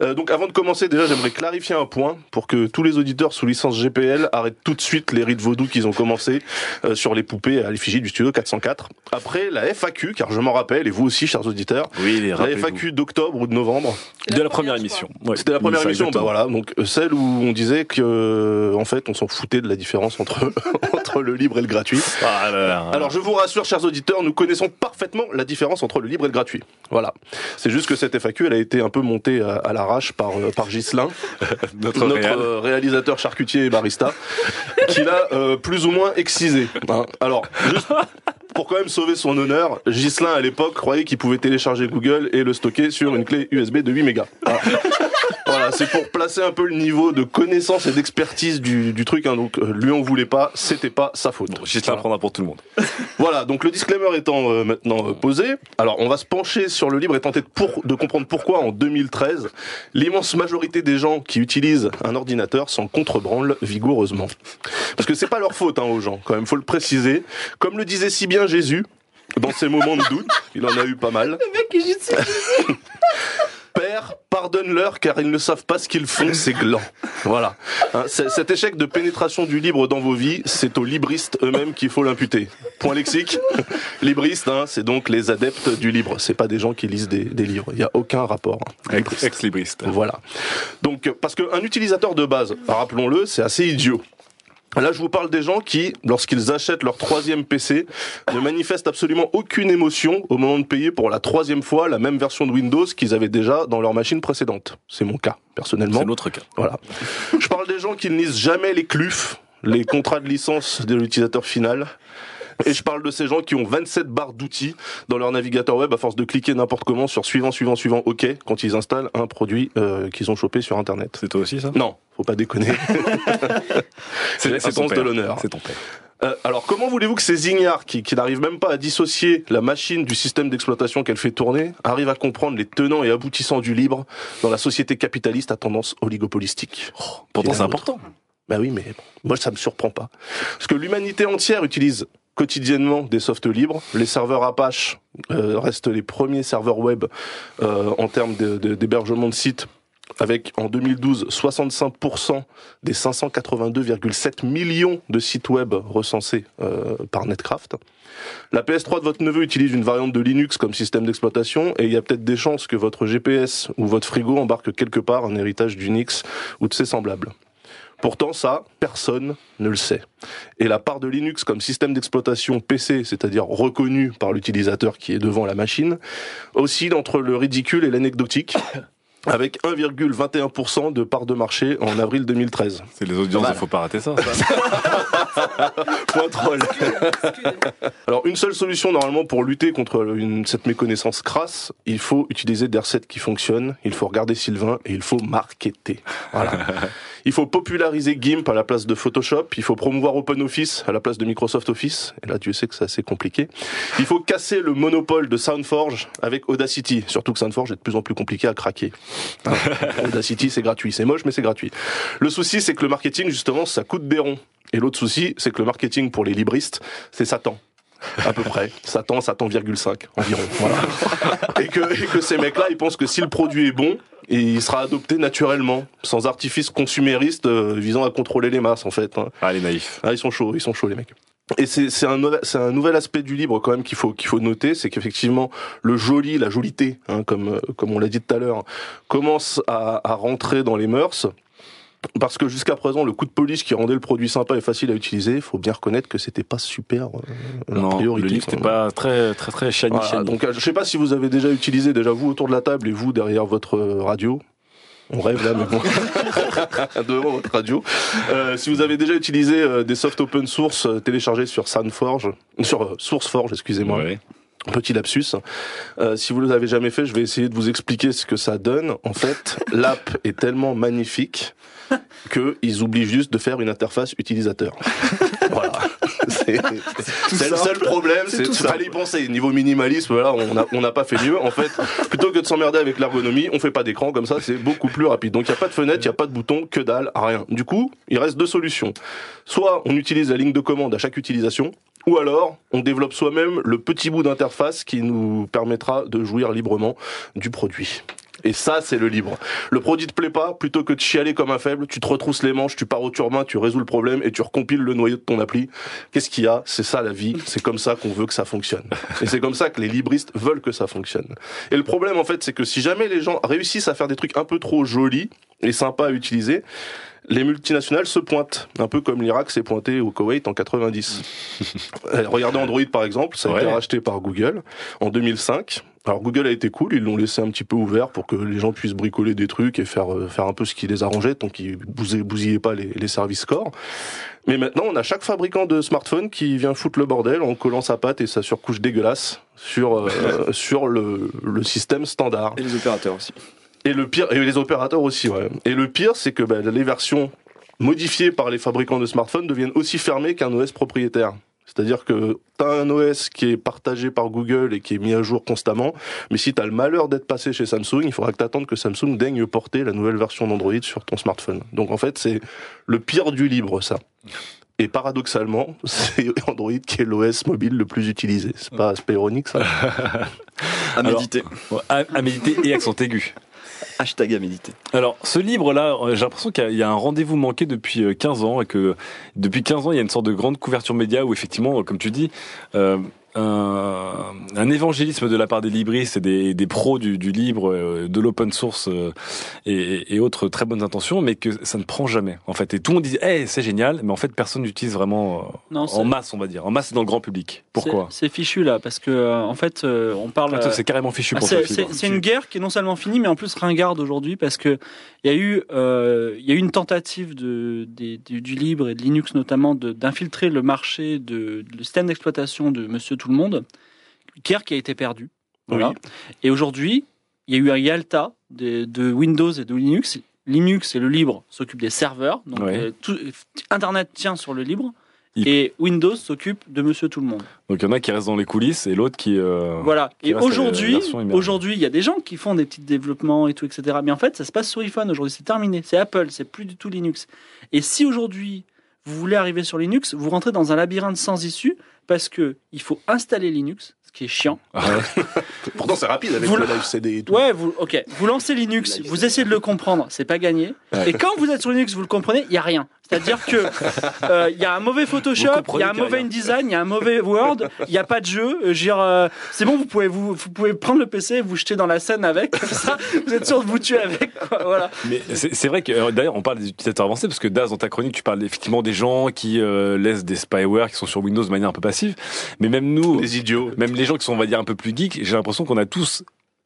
Euh, donc, avant de commencer, déjà, j'aimerais clarifier un point pour que tous les auditeurs sous licence GPL arrêtent tout de suite les rites vaudous qu'ils ont commencé euh, sur les poupées à l'effigie du studio 404. Après, la FAQ, car je m'en rappelle, et vous aussi, chers auditeurs, Oui, les la FAQ d'octobre ou de novembre, de la première émission. Ouais. c'était la première Oui, émission, bah voilà. Donc euh, celle où on disait que, euh, en fait, on s'en foutait de la différence entre entre le libre et le gratuit. Ah là là. Alors je vous rassure, chers auditeurs, nous connaissons parfaitement la différence entre le libre et le gratuit. Voilà. C'est juste que cette FAQ, elle a été un peu montée à, à l'arrache par euh, par Ghislain, notre, notre réal. euh, réalisateur charcutier et barista, qui l'a euh, plus ou moins excisé. hein. Alors, juste pour quand même sauver son honneur, Ghislain à l'époque croyait qu'il pouvait télécharger Google et le stocker sur une clé USB de 8 mégas. Voilà. Voilà, c'est pour placer un peu le niveau de connaissance et d'expertise du, du truc. Hein. Donc, euh, lui on voulait pas, c'était pas sa faute. Juste à prendre pour tout le monde. Voilà, donc le disclaimer étant euh, maintenant euh, posé, alors on va se pencher sur le libre et tenter de, pour- de comprendre pourquoi en 2013, l'immense majorité des gens qui utilisent un ordinateur s'en contrebranlent vigoureusement. Parce que c'est pas leur faute hein, aux gens, quand même, faut le préciser. Comme le disait si bien Jésus, dans ses moments de doute, il en a eu pas mal. Le mec juste Père, pardonne-leur car ils ne savent pas ce qu'ils font, ces glands. Voilà. Hein, cet échec de pénétration du libre dans vos vies, c'est aux libristes eux-mêmes qu'il faut l'imputer. Point lexique. Libristes, hein, c'est donc les adeptes du libre. C'est pas des gens qui lisent des, des livres. Il n'y a aucun rapport. hein. Ex- Ex-libriste. Voilà. Donc, parce qu'un utilisateur de base, rappelons-le, c'est assez idiot. Là, je vous parle des gens qui, lorsqu'ils achètent leur troisième PC, ne manifestent absolument aucune émotion au moment de payer pour la troisième fois la même version de Windows qu'ils avaient déjà dans leur machine précédente. C'est mon cas, personnellement. C'est l'autre cas. Voilà. Je parle des gens qui ne lisent jamais les CLUF, les contrats de licence de l'utilisateur final. Et je parle de ces gens qui ont 27 barres d'outils dans leur navigateur web à force de cliquer n'importe comment sur suivant, suivant, suivant, OK, quand ils installent un produit euh, qu'ils ont chopé sur Internet. C'est toi aussi ça? Non, faut pas déconner. C'est ton sens de père. l'honneur. C'est ton père. Euh, alors, comment voulez-vous que ces ignares, qui, qui n'arrivent même pas à dissocier la machine du système d'exploitation qu'elle fait tourner, arrivent à comprendre les tenants et aboutissants du libre dans la société capitaliste à tendance oligopolistique? Pourtant, Qui est c'est la important. Bah oui, mais bon, moi ça me surprend pas. Parce que l'humanité entière utilise quotidiennement des softs libres. Les serveurs Apache euh, restent les premiers serveurs web euh, en termes d'hébergement de, sites, avec en 2012 65% des 582,7 millions de sites web recensés euh, par Netcraft. La PS3 de votre neveu utilise une variante de Linux comme système d'exploitation et il y a peut-être des chances que votre GPS ou votre frigo embarque quelque part un héritage d'Unix ou de ses semblables. Pourtant, ça, personne ne le sait. Et la part de Linux comme système d'exploitation PC, c'est-à-dire reconnu par l'utilisateur qui est devant la machine, oscille entre le ridicule et l'anecdotique, avec 1,21% de part de marché en avril 2013. C'est les audiences, il faut pas rater ça. Point troll. Alors, une seule solution normalement pour lutter contre une- cette méconnaissance crasse, il faut utiliser des recettes qui fonctionnent, il faut regarder Sylvain et il faut marketer. Voilà. Il faut populariser GIMP à la place de Photoshop, il faut promouvoir OpenOffice à la place de Microsoft Office, et là Dieu sait que c'est assez compliqué. Il faut casser le monopole de SoundForge avec Audacity, surtout que SoundForge est de plus en plus compliqué à craquer. Hein. Audacity c'est gratuit, c'est moche mais c'est gratuit. Le souci c'est que le marketing justement ça coûte des ronds. Et l'autre souci c'est que le marketing pour les libristes c'est Satan. À peu près. Satan, Satan,5 environ. Voilà. Et que, et que ces mecs-là, ils pensent que si le produit est bon, il sera adopté naturellement, sans artifice consumériste euh, visant à contrôler les masses, en fait. hein. Ah, les naïfs. Ah, ils sont chauds, ils sont chauds les mecs. Et c'est c'est un c'est un nouvel aspect du libre quand même qu'il faut qu'il faut noter, c'est qu'effectivement le joli, la jolité, hein, comme euh, comme on l'a dit tout à l'heure, commence à, à rentrer dans les mœurs. Parce que jusqu'à présent, le coup de polish qui rendait le produit sympa et facile à utiliser, faut bien reconnaître que c'était pas super. euh, Non, priorité, le livre n'était pas très, très, très shiny, Voilà, shiny. donc euh, je sais pas si vous avez déjà utilisé, déjà vous autour de la table et vous derrière votre euh, radio. On rêve là, mais bon. Devant votre radio. Euh, si vous avez déjà utilisé euh, des softs open source euh, téléchargés sur SoundForge, sur euh, SourceForge, excusez-moi. Ouais. Petit lapsus. Euh, si vous ne l'avez jamais fait, je vais essayer de vous expliquer ce que ça donne. En fait, l'app est tellement magnifique qu'ils oublient juste de faire une interface utilisateur. voilà. C'est le seul problème, c'est fallait y penser. Niveau minimalisme, voilà, on n'a on n'a pas fait mieux. En fait, plutôt que de s'emmerder avec l'ergonomie, on fait pas d'écran, comme ça c'est beaucoup plus rapide. Donc il n'y a pas de fenêtre, il n'y a pas de bouton, que dalle, rien. Du coup, il reste deux solutions. Soit on utilise la ligne de commande à chaque utilisation, ou alors, on développe soi-même le petit bout d'interface qui nous permettra de jouir librement du produit. Et ça, c'est le libre. Le produit te plaît pas, plutôt que de chialer comme un faible, tu te retrousses les manches, tu pars au turbin, tu résous le problème et tu recompiles le noyau de ton appli. Qu'est-ce qu'il y a? C'est ça la vie. C'est comme ça qu'on veut que ça fonctionne. Et c'est comme ça que les libristes veulent que ça fonctionne. Et le problème, en fait, c'est que si jamais les gens réussissent à faire des trucs un peu trop jolis et sympas à utiliser, les multinationales se pointent, un peu comme l'Irak s'est pointé au Koweït en 90. Euh, Regardez Android par exemple, ça a été racheté par Google en 2005. Alors Google a été cool, ils l'ont laissé un petit peu ouvert pour que les gens puissent bricoler des trucs et faire euh, faire un peu ce qui les arrangeait, tant qu'ils bousillaient, bousillaient pas les, les services core. Mais maintenant, on a chaque fabricant de smartphone qui vient foutre le bordel en collant sa patte et sa surcouche dégueulasse sur euh, sur le, le système standard. Et les opérateurs aussi. Et le pire, et les opérateurs aussi, ouais. Et le pire, c'est que bah, les versions modifiées par les fabricants de smartphones deviennent aussi fermées qu'un OS propriétaire. C'est-à-dire que tu as un OS qui est partagé par Google et qui est mis à jour constamment, mais si tu as le malheur d'être passé chez Samsung, il faudra que tu attendes que Samsung daigne porter la nouvelle version d'Android sur ton smartphone. Donc en fait, c'est le pire du libre, ça. Et paradoxalement, c'est Android qui est l'OS mobile le plus utilisé. C'est pas, c'est ironique, ça À Alors- méditer. À, à méditer et accent aigu. Hashtag. Alors, ce livre-là, euh, j'ai l'impression qu'il y a- un rendez-vous manqué depuis euh, 15 ans et que depuis 15 ans, il y a une sorte de grande couverture média où effectivement, euh, comme tu dis, euh, un, un évangélisme de la part des libristes et des, des pros du, du libre, euh, de l'open source euh, et, et autres très bonnes intentions, mais que ça ne prend jamais. En fait, et tout le monde dit, hey, c'est génial, mais en fait, personne n'utilise vraiment euh, Non, en masse, on va dire, en masse dans le grand public. Pourquoi C'est fichu là, parce que euh, en fait, euh, on parle. Ah, C'est carrément fichu Ah, pour c'est- une guerre qui est non seulement finie, mais en plus ringarde aujourd'hui parce que il y a eu, euh, il y a eu une tentative de, du, du libre et de Linux notamment d'infiltrer le marché de, le système d'exploitation de Monsieur Tout le Monde, guerre qui a été. Voilà. Oui. Et aujourd'hui, il y a eu un Yalta de, de Windows et de Linux. Linux et le libre s'occupent des serveurs, donc euh, tout- Internet tient sur le libre. Il- Et Windows s'occupe de Monsieur Tout le Monde. Donc il y en a qui restent dans les coulisses et l'autre qui. euh, Voilà. qui Et la aujourd'hui, aujourd'hui, il y a des gens qui font des petits développements et tout, etc. Mais en fait, ça se passe sur iPhone aujourd'hui. C'est terminé. C'est Apple. C'est plus du tout Linux. Et si aujourd'hui vous voulez arriver sur Linux, vous rentrez dans un labyrinthe sans issue parce que il faut installer Linux, ce qui est chiant. Pourtant, c'est rapide avec Vous- le live CD et tout. Ouais, vous, ok. Vous lancez Linux, vous essayez de le comprendre, c'est pas gagné. Et quand vous êtes sur Linux, vous le comprenez, il y a rien. C'est-à-dire que euh, il y a un mauvais Photoshop, il y a un mauvais. InDesign, il y a un mauvais Word, il n'y a pas de jeu. Euh, je veux dire, euh, c'est bon, vous pouvez vous, vous pouvez prendre le PC, et vous jeter dans la scène avec, comme ça, vous êtes sûr de vous tuer avec. quoi, voilà. Mais c'est vrai que euh, d'ailleurs on parle des utilisateurs avancés parce que Daz dans ta chronique tu parles effectivement des gens qui euh, laissent des spyware qui sont sur Windows de manière un peu passive. Mais même nous, Les idiots. même les gens qui sont on va dire un peu plus geeks, j'ai l'impression qu'on a tous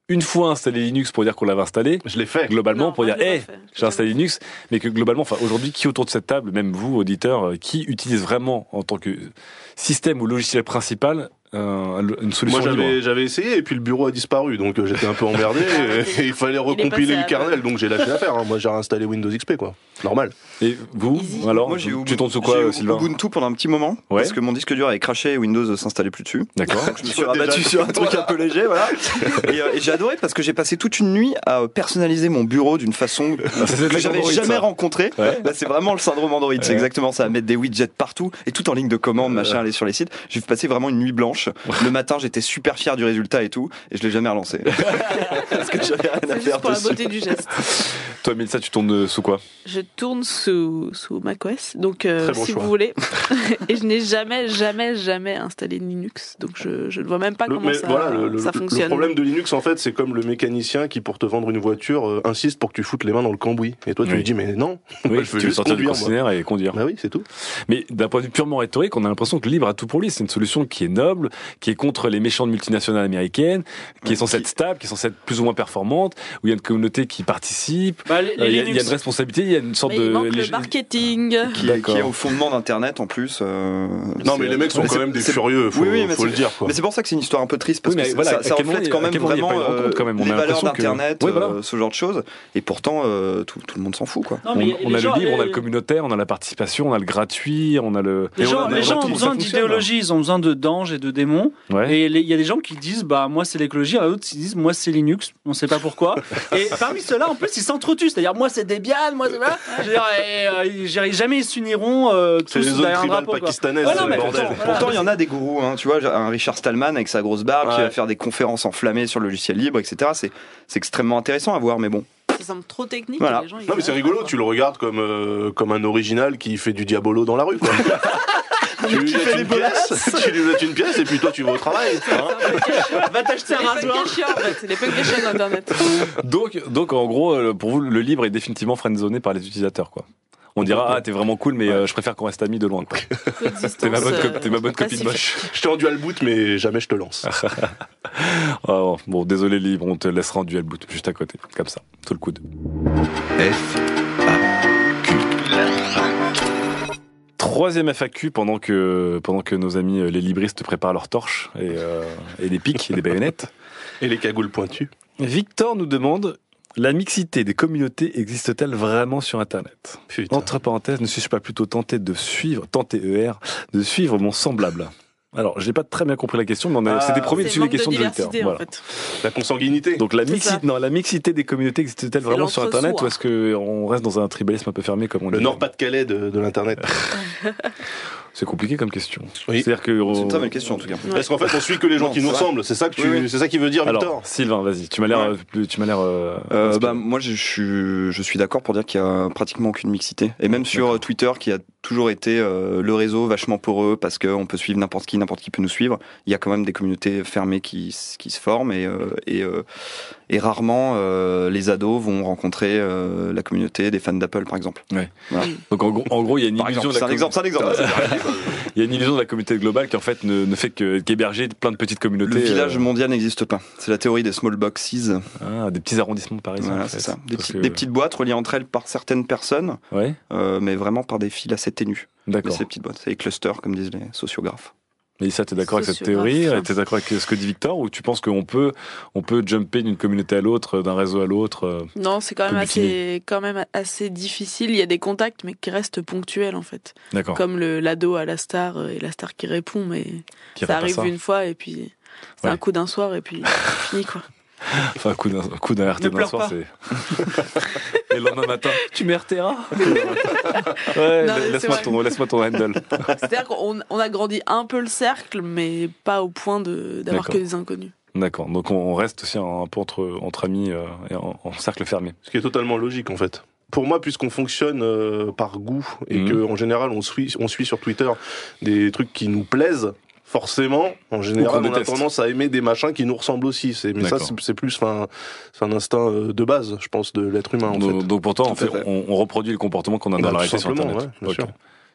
une fois installé Linux pour dire qu'on l'avait installé. Je l'ai fait. Globalement Non, pour dire hey fait. j'ai installé Linux, mais que globalement, enfin aujourd'hui qui autour de cette table, même vous auditeurs, euh, qui utilise vraiment en tant que système ou logiciel principal euh, une solution Moi j'avais essayé et puis le bureau a disparu donc euh, j'étais un peu emmerdé et, et il fallait recompiler le kernel donc j'ai lâché l'affaire. hein. Moi j'ai réinstallé Windows XP quoi. Normal. Et vous Easy. alors Moi, j'ai tu tournes sous quoi, j'ai Sylvain Ubuntu pendant un petit moment Ouais. parce que mon disque dur avait craché et Windows s'installait plus dessus. D'accord. Je me suis rabattu sur un truc un peu léger, voilà. Et, euh, et j'ai adoré parce que j'ai passé toute une nuit à euh, personnaliser mon bureau d'une façon Ah, que j'avais Android, jamais rencontrée. Ouais. Là, c'est vraiment le syndrome Android. C'est exactement ça. Mettre des widgets partout et tout en ligne de commande, machin, aller sur les sites. J'ai passé vraiment une nuit blanche. Le matin, j'étais super fier du résultat et tout, et je l'ai jamais relancé. parce que j'avais rien à faire pour la beauté du geste. Toi, Mélissa, tu tournes euh, sous quoi? Je tourne sous, sous macOS, donc euh, bon si choix. vous voulez. et je n'ai jamais, jamais, jamais installé Linux, donc je, je ne vois même pas Le, comment ça, voilà, le, ça le fonctionne. problème de Linux en fait c'est comme le mécanicien qui pour te vendre une voiture euh, insiste pour que tu foutes les mains dans le cambouis et toi tu Oui. lui dis mais non. Oui, Moi, je veux tu juste sortir du conduire, concessionnaire et conduire. Bah oui c'est tout. Mais d'un point de vue purement rhétorique, on a l'impression que le libre a tout pour lui. C'est une solution qui est noble, qui est contre les méchantes multinationales américaines, qui est censée être stable, qui est censée être plus ou moins performante, où il y a une communauté qui participe. Bah, les, Euh, les Il y, a- il y a Linux, une responsabilité, il y a une sorte Mais de. il le marketing. Qui est, qui au fondement d'Internet en plus. euh, Non mais les mecs sont Mais quand même des furieux. Faut, Oui, oui, faut le dire quoi. Mais c'est pour ça que c'est une histoire un peu triste parce Oui, que voilà, ça, ça reflète quand même vraiment euh, quand même? On a les valeurs d'Internet, Oui, voilà. euh, ce genre de choses. Et pourtant, euh, tout, tout le monde s'en fout quoi. Non, On, a le libre, on a le communautaire, on a la participation, on a le gratuit, on a le. Les gens, ont besoin fonctionne. d'idéologie, ils ont besoin de d'anges et de démon. Ouais. Et il y a des gens qui disent, bah moi c'est l'écologie, il y en a d'autres qui disent, moi c'est Linux, on sait pas pourquoi. et parmi ceux-là, en plus, ils s'entretuent, c'est-à-dire moi c'est Debian, moi c'est. Je veux dire, et, euh, jamais ils s'uniront euh, C'est tous les derrière un tribales drapeau. quoi. pakistanaises, mais bordel. pourtant, voilà. Pourtant, il y en a des gourous, hein, tu vois, un Richard Stallman avec sa grosse barbe qui va faire des conférences enflammées sur le logiciel libre, etc. C'est c'est extrêmement intéressant à voir, mais bon. Ça semble trop technique. Voilà. et les gens, Non mais c'est rigolo, quoi. tu le regardes comme euh, comme un original qui fait du diabolo dans la rue quoi. tu lui jettes une pièce, tu lui jettes une pièce et puis toi tu vas au travail. Va t'acheter un rasoir. publications, en fait. C'est les publications d'internet. Donc, donc en gros, euh, pour vous, le libre est définitivement friendzoné par les utilisateurs, quoi. On dira, ah, t'es vraiment cool, mais euh, je préfère qu'on reste amis de loin. T'es ma bonne, euh, ma bonne copine moche. Je t'ai en dual boot mais jamais je te lance. Ah, bon, bon, désolé, libre, on te laissera en duel boot juste à côté, comme ça, tout le coude. F, Troisième FAQ pendant que, pendant que nos amis euh, les libristes préparent leurs torches et, euh, et des pics et des baïonnettes. Et les cagoules pointues. Victor nous demande la mixité des communautés existe-t-elle vraiment sur Internet? Putain. Entre parenthèses, ne suis-je pas plutôt tenté de suivre, tenté ER, de suivre mon semblable? Alors, j'ai pas très bien compris la question, mais on a- Ah, c'est des premiers C'est dessus les manque de questions de Victor. diversité, en Voilà. fait. La consanguinité. Donc la, C'est mixi- ça. non, la mixité des communautés existe-t-elle vraiment sur Internet ou est-ce qu'on reste dans un tribalisme un peu fermé comme on le dit Nord-Pas-de-Calais de, de l'internet. C'est compliqué comme question. Oui. C'est-à-dire que C'est une très bonne question en tout cas. Parce qu'en fait on suit que les gens Non, qui nous ressemblent. C'est ça que tu, Oui, oui. c'est ça qui veut dire alors Victor. Sylvain, vas-y, tu m'as l'air, euh, tu m'as l'air. euh, Euh, bah, moi, je, suis, je suis d'accord pour dire qu'il y a pratiquement aucune mixité. Et même sur euh, Twitter, qui a toujours été euh, le réseau vachement poreux, parce qu'on peut suivre n'importe qui, n'importe qui peut nous suivre, il y a quand même des communautés fermées qui, se forment. Et, euh, et, euh, et rarement, euh, les ados vont rencontrer euh, la communauté des fans d'Apple, par exemple. Donc en gros, en gros, il y a une illusion. exemple, de la c'est un exemple, c'est un exemple. Il y a une illusion de la communauté globale qui en fait ne, ne fait que qu'héberger plein de petites communautés. Le village euh, mondial n'existe pas. C'est la théorie des small boxes. ah, des petits arrondissements parisiens. Voilà, en fait. ça. Des, petites- que- des petites boîtes reliées entre elles par certaines personnes, Ouais, euh, mais vraiment par des fils assez ténus. D'accord. c'est des petites boîtes, c'est les clusters, comme disent les sociographes. Mais ça, t'es d'accord avec cette théorie T'es d'accord avec ce que dit Victor Ou tu penses qu'on peut, on peut jumper d'une communauté à l'autre, d'un réseau à l'autre euh, Non, c'est quand même assez, quand même assez difficile. Il y a des contacts, mais qui restent ponctuels en fait. D'accord. Comme l'ado à la star euh, et la star qui répond, mais Qui ça arrive ça. une fois et puis c'est Ouais. un coup d'un soir et puis fini quoi. Enfin, un coup d'un RT d'un soir, c'est. Et le lendemain matin, tu mets RTRA Ouais, Non, mais c'est laisse-moi ton, laisse-moi ton handle. C'est-à-dire qu'on on a grandi un peu le cercle, mais pas au point de d'avoir D'accord. que des inconnus. D'accord. Donc on reste aussi un, peu entre, entre amis euh, et en, en cercle fermé. Ce qui est totalement logique en fait. Pour moi, puisqu'on fonctionne euh, par goût et Mhm. que en général on suit, on suit sur Twitter des trucs qui nous plaisent, forcément, en général, on a tendance à aimer des machins qui nous ressemblent aussi. Mais ça, c'est, plus, un instinct euh, de base, je pense, de l'être humain en donc, fait. donc pourtant, en Tout à fait, fait. On, on reproduit le comportement qu'on a dans Bah, la réalité sur Internet. ouais, bien Ok. sûr.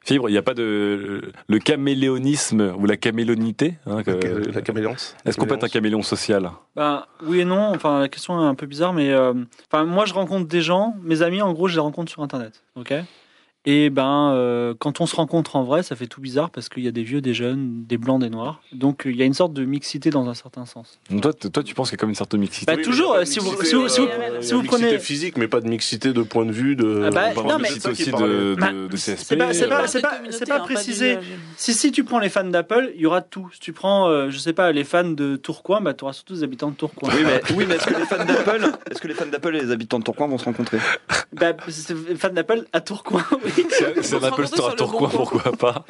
Fibre, il n'y a pas de le caméléonisme ou la camélonité. hein, que- La- la caméléance. Est-ce qu'on peut être un caméléon social? Ben, oui et non. Enfin, la question est un peu bizarre, mais euh, enfin, moi, je rencontre des gens. Mes amis, en gros, je les rencontre sur Internet. Ok? Et ben, euh, quand on se rencontre en vrai, ça fait tout bizarre parce qu'il y a des vieux, des jeunes, des blancs, des noirs. Donc, il y a une sorte de mixité dans un certain sens. Donc toi, toi, tu penses qu'il y a comme une certaine mixité? Bah, Oui, toujours, euh, si vous- si vous- si si vous mixité prenez- physique, mais pas de mixité de point de vue de. Ah bah, on non, de mais- mixité aussi de, de, Bah, de CSP. c'est pas- c'est pas- euh, c'est pas- c'est pas précisé. Si, si tu prends les fans d'Apple, il y aura tout. Si tu prends, euh, je sais pas, les fans de Tourcoing, bah, tu auras surtout des habitants de Tourcoing. Oui, mais, oui, mais est-ce que les fans d'Apple, est-ce que les fans d'Apple et les habitants de Tourcoing vont se rencontrer? Bah, c'est les fans d'Apple à Tourcoing, oui. C'est un Apple Store à Tourcoing, bon pourquoi pas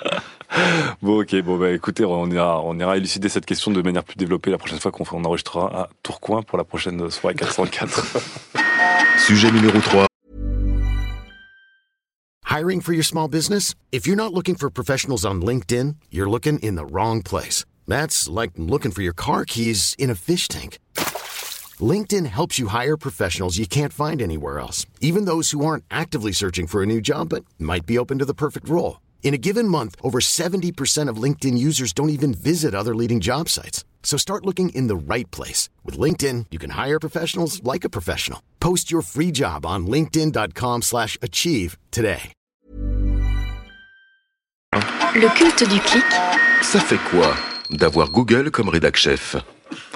Bon, ok, bon, bah écoutez, on ira, on ira élucider cette question de manière plus développée la prochaine fois qu'on on enregistrera à Tourcoing pour la prochaine soirée 404. Sujet numéro 3. Hiring for your small business? If you're not looking for professionals on LinkedIn, you're looking in the wrong place. That's like looking for your car keys in a fish tank. LinkedIn helps you hire professionals you can't find anywhere else, even those who aren't actively searching for a new job but might be open to the perfect role. In a given month, over 70% of LinkedIn users don't even visit other leading job sites. So start looking in the right place. With LinkedIn, you can hire professionals like a professional. Post your free job on linkedin.com/achieve slash achieve today. Le culte du clic Ça fait quoi d'avoir Google comme rédac chef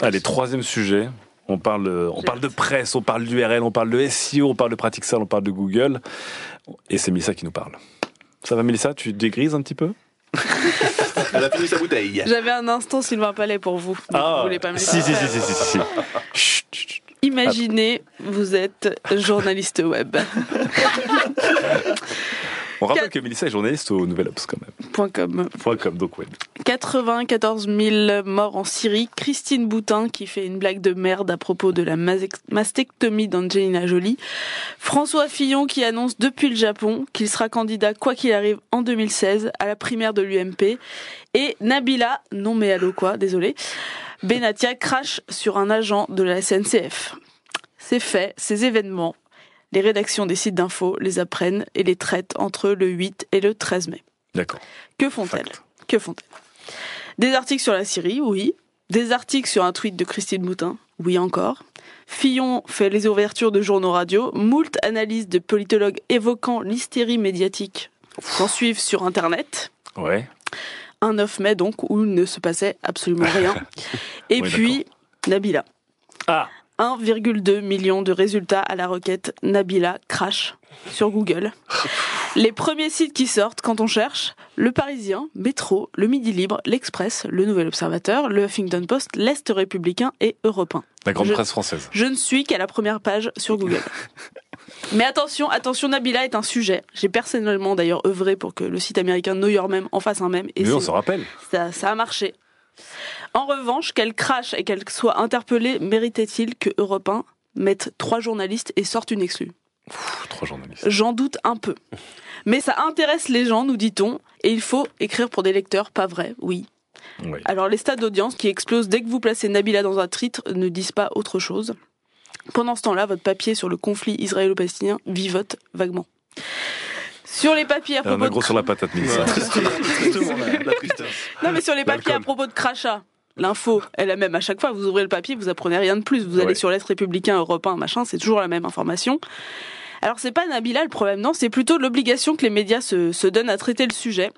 Allez, troisième sujet. On parle, on parle de presse, on parle d'URL, on parle de SEO, on parle de PratiqueSal, on parle de Google. Et c'est Mélissa qui nous parle. Ça va Mélissa? Tu dégrises un petit peu? Elle a fini sa bouteille. J'avais un instant Sylvain Palais pour vous. Ah, vous voulez pas me laisser si, si, si, si, si, si. Chut, chut, chut. Imaginez, vous êtes journaliste web. On rappelle que Mélissa est journaliste au Nouvel Obs quand même. Point com. Point com, donc web. 94 000 morts en Syrie. Christine Boutin qui fait une blague de merde à propos de la mastectomie d'Angelina Jolie. François Fillon qui annonce depuis le Japon qu'il sera candidat quoi qu'il arrive en 2016 à la primaire de l'UMP. Et Nabila, non mais allô quoi, désolé, Benatia crache sur un agent de la SNCF. C'est fait, ces événements, les rédactions des sites d'infos les apprennent et les traitent entre le 8 et le 13 mai. D'accord. Que font-elles? Que font-elles? Des articles sur la Syrie, oui. Des articles sur un tweet de Christine Moutin, oui encore. Fillon fait les ouvertures de journaux radio. Moult analyses de politologues évoquant l'hystérie médiatique s'en suivent sur Internet. Ouais. Un 9 mai donc où il ne se passait absolument rien. Et Oui, puis Nabila. Ah 1,2 million de résultats à la requête Nabila Crash sur Google. Les premiers sites qui sortent quand on cherche, Le Parisien, Métro, Le Midi Libre, L'Express, Le Nouvel Observateur, Le Huffington Post, L'Est Républicain et Europe 1. La grande Je- presse française. Je ne suis qu'à la première page sur Google. Mais attention, attention, Nabila est un sujet. J'ai personnellement d'ailleurs œuvré pour que le site américain Know Your Meme en fasse un mème. Et Mais on se rappelle. ça, ça a marché. En revanche, qu'elle crache et qu'elle soit interpellée, méritait-il que Europe 1 mette trois journalistes et sorte une exclue? Pff, Trois journalistes. J'en doute un peu. Mais ça intéresse les gens, nous dit-on, et il faut écrire pour des lecteurs, pas vrai, oui. Oui. Alors les stats d'audience qui explosent dès que vous placez Nabila dans un titre ne disent pas autre chose. Pendant ce temps-là, votre papier sur le conflit israélo-palestinien vivote vaguement. Sur les papiers à on propos de gros sur la patate, Mélissa. La tristesse. Non, mais sur les papiers à propos de crachat, l'info est la même à chaque fois. Vous ouvrez le papier, vous apprenez rien de plus. Vous allez Ouais. sur l'Est républicain, Europe 1, machin, c'est toujours la même information. Alors, c'est pas Nabila le problème, non, c'est plutôt l'obligation que les médias se, se donnent à traiter le sujet.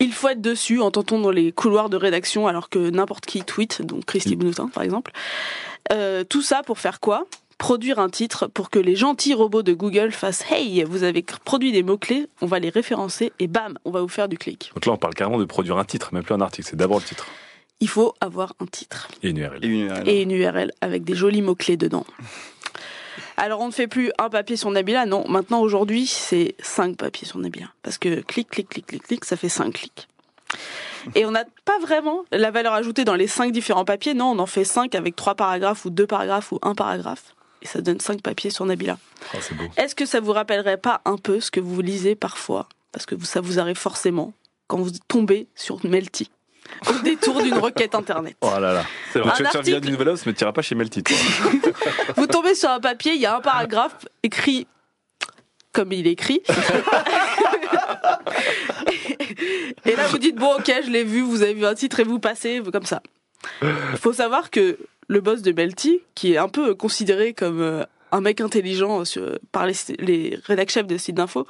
Il faut être dessus, entend-on dans les couloirs de rédaction, alors que n'importe qui tweet, donc Christy Boutin par exemple. Euh, tout ça pour faire quoi? Produire un titre pour que les gentils robots de Google fassent Hey, vous avez produit des mots-clés, on va les référencer et bam, on va vous faire du clic. Donc là, on parle carrément de produire un titre, même plus un article. C'est d'abord le titre. Il faut avoir un titre Et une URL. Et une URL. et une URL avec des jolis mots-clés dedans. Alors on ne fait plus un papier sur Nabila, non. Maintenant aujourd'hui c'est cinq papiers sur Nabila. Parce que clic, clic, clic, clic, clic, ça fait cinq clics. Et on n'a pas vraiment la valeur ajoutée dans les cinq différents papiers. Non, on en fait cinq avec trois paragraphes ou deux paragraphes ou un paragraphe. Et ça donne cinq papiers sur Nabila. Oh. Est-ce que ça vous rappellerait pas un peu ce que vous lisez parfois? Parce que ça vous arrive forcément quand vous tombez sur Melty au détour d'une requête internet. Oh là là. C'est vrai. Un Tu vas te article- du Nouvel Obs, mais tu n'iras pas chez Melty, toi. Vous tombez sur un papier, il y a un paragraphe écrit comme il est écrit. et là, vous dites, bon, ok, je l'ai vu, vous avez vu un titre et vous passez, vous- comme ça. Il faut savoir que le boss de Melty, qui est un peu considéré comme euh, un mec intelligent sur- par les, les rédac chefs de sites d'info,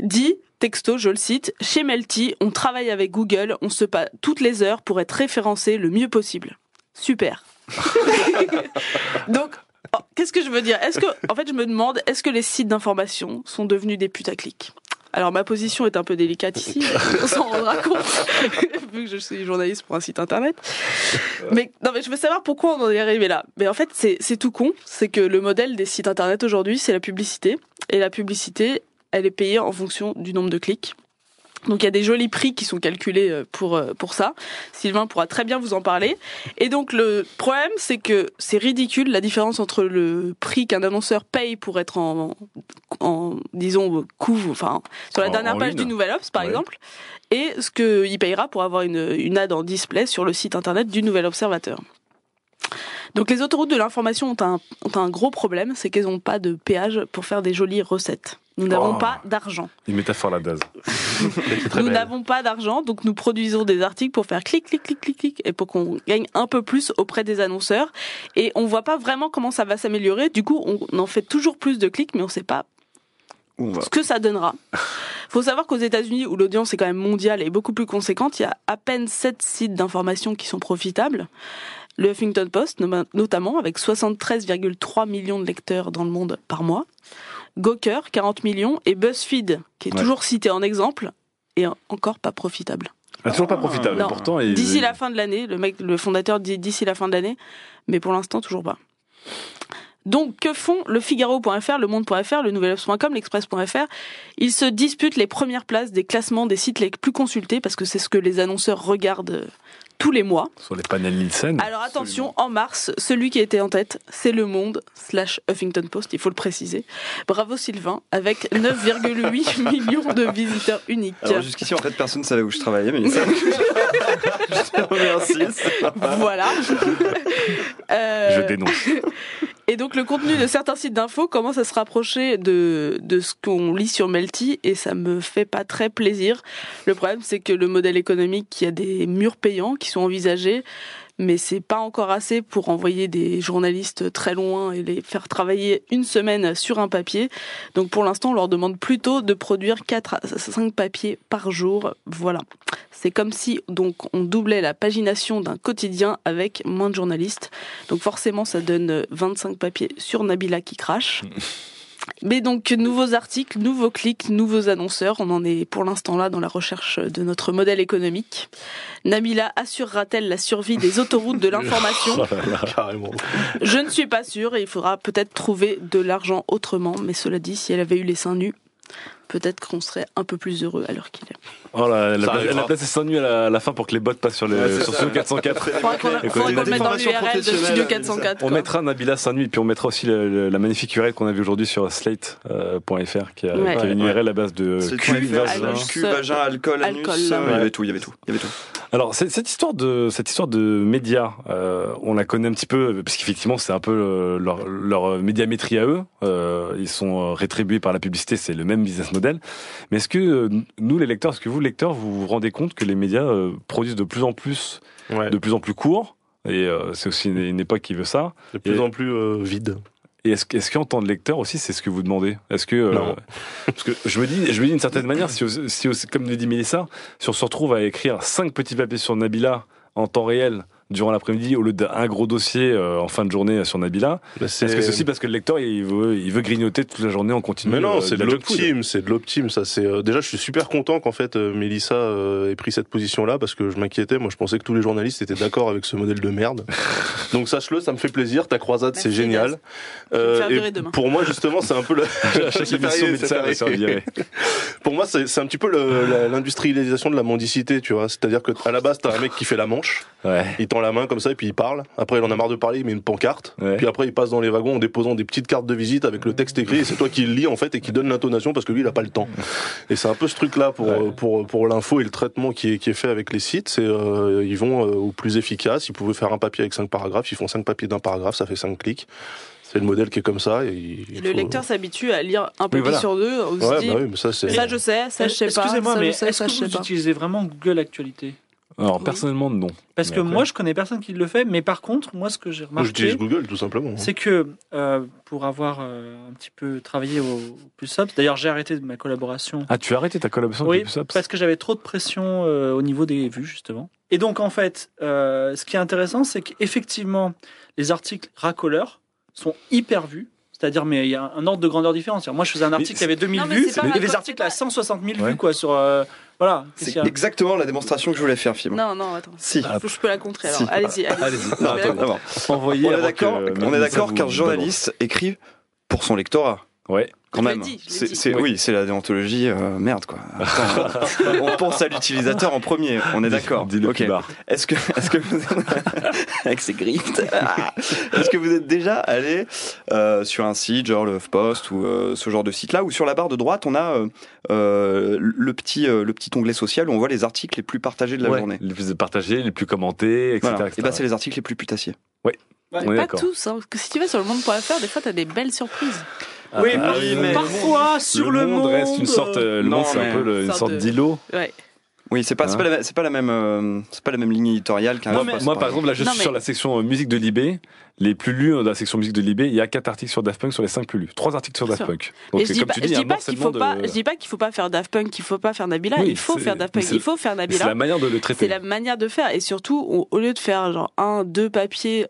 dit, texto, je le cite, chez Melty, on travaille avec Google, on se bat toutes les heures pour être référencé le mieux possible. Super. Donc, oh, qu'est-ce que je veux dire? Est-ce que, en fait, je me demande, est-ce que les sites d'information sont devenus des putaclics? Alors ma position est un peu délicate ici, on s'en rendra compte, vu que je suis journaliste pour un site internet. Mais non, mais je veux savoir pourquoi on en est arrivé là. Mais en fait, c'est c'est tout con. C'est que le modèle des sites internet aujourd'hui, c'est la publicité, et la publicité, elle est payée en fonction du nombre de clics. Donc il y a des jolis prix qui sont calculés euh, pour euh, pour ça. Sylvain pourra très bien vous en parler. Et donc le problème c'est que c'est ridicule la différence entre le prix qu'un annonceur paye pour être en en disons coût enfin sur la En- dernière en page du Nouvel Obs par Ouais. exemple et ce qu'il payera pour avoir une une ad en display sur le site internet du Nouvel Observateur. Donc les autoroutes de l'information ont un, ont un gros problème, c'est qu'elles n'ont pas de péage pour faire des jolies recettes. Nous n'avons Oh. pas d'argent. Une métaphore la dase. Nous n'avons pas d'argent, donc nous produisons des articles pour faire clic, clic, clic, clic, clic, et pour qu'on gagne un peu plus auprès des annonceurs. Et on voit pas vraiment comment ça va s'améliorer. Du coup, on en fait toujours plus de clics, mais on sait pas ce que ça donnera. Faut savoir qu'aux États-Unis, où l'audience est quand même mondiale et beaucoup plus conséquente, il y a à peine 7 sites d'information qui sont profitables. Le Huffington Post, notamment, avec 73,3 millions de lecteurs dans le monde par mois. Gawker, 40 millions. Et BuzzFeed, qui est Ouais. toujours cité en exemple, et encore pas profitable. Ah, toujours pas profitable. Non. Pourtant, il- D'ici la fin de l'année, le mec, le fondateur dit d'ici la fin de l'année, mais pour l'instant toujours pas. Donc que font le Figaro.fr, le Monde.fr, le Nouvel-Obs.com, l'Express.fr Ils se disputent les premières places des classements des sites les plus consultés parce que c'est ce que les annonceurs regardent euh, tous les mois. sur les panels Nielsen. Alors attention, en mars, celui qui était en tête, c'est Le Monde slash Huffington Post, il faut le préciser. Bravo Sylvain, avec 9,8 millions de visiteurs uniques. Alors jusqu'ici, en fait, personne ne savait où je travaillais, mais ça... je te remercie. Voilà. Euh, Je dénonce. Et donc le contenu de certains sites d'infos commence à se rapprocher de, de ce qu'on lit sur Melty et ça me fait pas très plaisir. Le problème c'est que le modèle économique, il y a des murs payants qui sont envisagés, mais c'est pas encore assez pour envoyer des journalistes très loin et les faire travailler une semaine sur un papier. Donc pour l'instant on leur demande plutôt de produire 4 à 5 papiers par jour. Voilà. C'est comme si donc on doublait la pagination d'un quotidien avec moins de journalistes. Donc forcément, ça donne 25 papiers sur Nabila qui crache. Mais donc, nouveaux articles, nouveaux clics, nouveaux annonceurs. On en est pour l'instant là dans la recherche de notre modèle économique. Nabila assurera-t-elle la survie des autoroutes de l'information Oh. Je ne suis pas sûre et il faudra peut-être trouver de l'argent autrement. Mais cela dit, si elle avait eu les seins nus, peut-être qu'on serait un peu plus heureux à l'heure qu'il est. Oh là, elle Ça a, arrivera. elle a placé 100 nuits à la, à la fin pour que les bots passent sur, le, Ouais, sur. Studio 404. Faudra qu'on Et faudra qu'on qu'on le mette dans Des l'URL de Studio professionnelles, 404. On mettra Nabila Saint-Nuit et puis on mettra aussi le- le- la magnifique URL qu'on a vue aujourd'hui sur slate.fr qui, a- Ouais. qui une. URL à base de cul, vagin. Cul, vagin, alcool, anus, Alcool, euh, il y avait tout, il y avait tout, il y avait tout. Alors cette histoire de cette histoire de médias, euh, on la connaît un petit peu parce qu'effectivement c'est un peu euh, leur, leur médiamétrie à eux. Euh, ils sont euh, rétribués par la publicité, c'est le même business model. Mais est-ce que euh, nous les lecteurs, est-ce que vous lecteurs, vous vous rendez compte que les médias euh, produisent de plus en plus, Ouais. de plus en plus court et euh, c'est aussi une, une époque qui veut ça. De plus Et- en plus euh, vide. Et est-ce, est-ce qu'en tant que lecteur aussi, c'est ce que vous demandez? Est-ce que euh, Non. parce que je me dis, je me dis d'une certaine manière, si, si, comme le dit Mélissa, si on se retrouve à écrire cinq petits papiers sur Nabila en temps réel durant l'après-midi au lieu d'un gros dossier euh, en fin de journée sur Nabila, Bah, c'est- est-ce que c'est aussi parce que le lecteur il veut, il veut grignoter toute la journée en continu Mais non, euh, c'est de l'optime, c'est de l'optime. Ça, c'est euh, déjà, je suis super content qu'en fait euh, Mélissa euh, ait pris cette position-là parce que je m'inquiétais. Moi, je pensais que tous les journalistes étaient d'accord avec ce modèle de merde. Donc sache-le, ça me fait plaisir. Ta croisade, c'est génial. Faire et virer demain. pour moi, justement, c'est un peu le. À chaque émission, férié, Pour moi, c'est un petit peu l'industrialisation de la mendicité, tu vois. C'est-à-dire que à la base, t'as un mec qui fait la manche, Ouais. il tend la main comme ça et puis il parle. Après, il en a marre de parler, il met une pancarte. Ouais. Puis après, il passe dans les wagons en déposant des petites cartes de visite avec le texte écrit. Et c'est toi qui le lis en fait et qui donne l'intonation parce que lui, il a pas le temps. Et c'est un peu ce truc-là pour Ouais. pour pour l'info et le traitement qui est qui est fait avec les sites. C'est euh, ils vont euh, au plus efficace. Ils pouvaient faire un papier avec cinq paragraphes, ils font cinq papiers d'un paragraphe, ça fait cinq clics. C'est le modèle qui est comme ça. Et il Et le faut- lecteur s'habitue à lire un papier voilà. sur deux. On se Ouais, dit, bah oui, mais ça c'est. ça je sais, ça je sais pas. Excusez-moi, mais est-ce ça, que vous utilisez vraiment Google Actualité? Alors Oui. personnellement non. Parce Mais que après- moi, je connais personne qui le fait, mais par contre, moi, ce que j'ai Moi, j'utilise remarqué, Google tout simplement. c'est que euh, pour avoir euh, un petit peu travaillé au, au Plus Ups, d'ailleurs, j'ai arrêté ma collaboration. Ah, tu as arrêté ta collaboration Oui, avec parce que j'avais trop de pression euh, au niveau des vues, justement. Et donc, en fait, euh, ce qui est intéressant, c'est qu'effectivement, les articles racoleurs sont hyper vus. C'est-à-dire, mais il y a un ordre de grandeur différent. Moi, je faisais un article qui avait 2000 Non, mais vues, et des raccord, articles à 160 000 Ouais. vues, quoi, sur... euh, voilà. C'est exactement la démonstration que je voulais faire, Fibre. Non, non, attends. Si. Je, je peux la contrer alors. Si. Allez-y, allez-y. Envoyé On on est d'accord qu'un journaliste écrit pour son lectorat. Ouais. Quand même. C'est- Oui. oui, c'est la déontologie. euh, merde, quoi. Attends, on pense à l'utilisateur en premier. On est d'accord. Ok. Est-ce que, est-ce que vous avec ses griffes, est-ce que vous êtes déjà allé euh, sur un site genre le Post ou euh, ce genre de site-là où sur la barre de droite on a euh, euh, le petit euh, le petit onglet social où on voit les articles les plus partagés de la Ouais. journée. Les plus partagés, les plus commentés, etc. Voilà. etc. Et ben c'est les articles les plus putassiers. On est Pas tous, hein, parce que si tu vas sur le monde.fr, des fois t'as des belles surprises. Oui, Ah, mais oui, mais- parfois, sur le, monde reste une sorte, euh, le Non, monde c'est un peu le- une Sorte de- d'îlot. Ouais. Oui, c'est pas c'est Hein pas la, c'est pas la même euh, c'est pas la même ligne éditoriale qu'un Moi, moi, par exemple, là, je Non, suis mais- sur la section euh, musique de Libé. Les plus lus euh, dans la section musique de Libé, il y a quatre articles sur Daft Punk sur les cinq plus lus. Trois articles sur Daft. Punk. Donc, je c'est dis pas, dis, pas qu'il faut pas, je dis pas qu'il faut pas faire Daft Punk, qu'il faut pas faire Nabila. Oui, il faut c'est- faire Daft Punk, c'est- il faut faire Mais C'est Nabila. la manière de le C'est traiter. la manière de faire. Et surtout, au, au lieu de faire genre un, deux papiers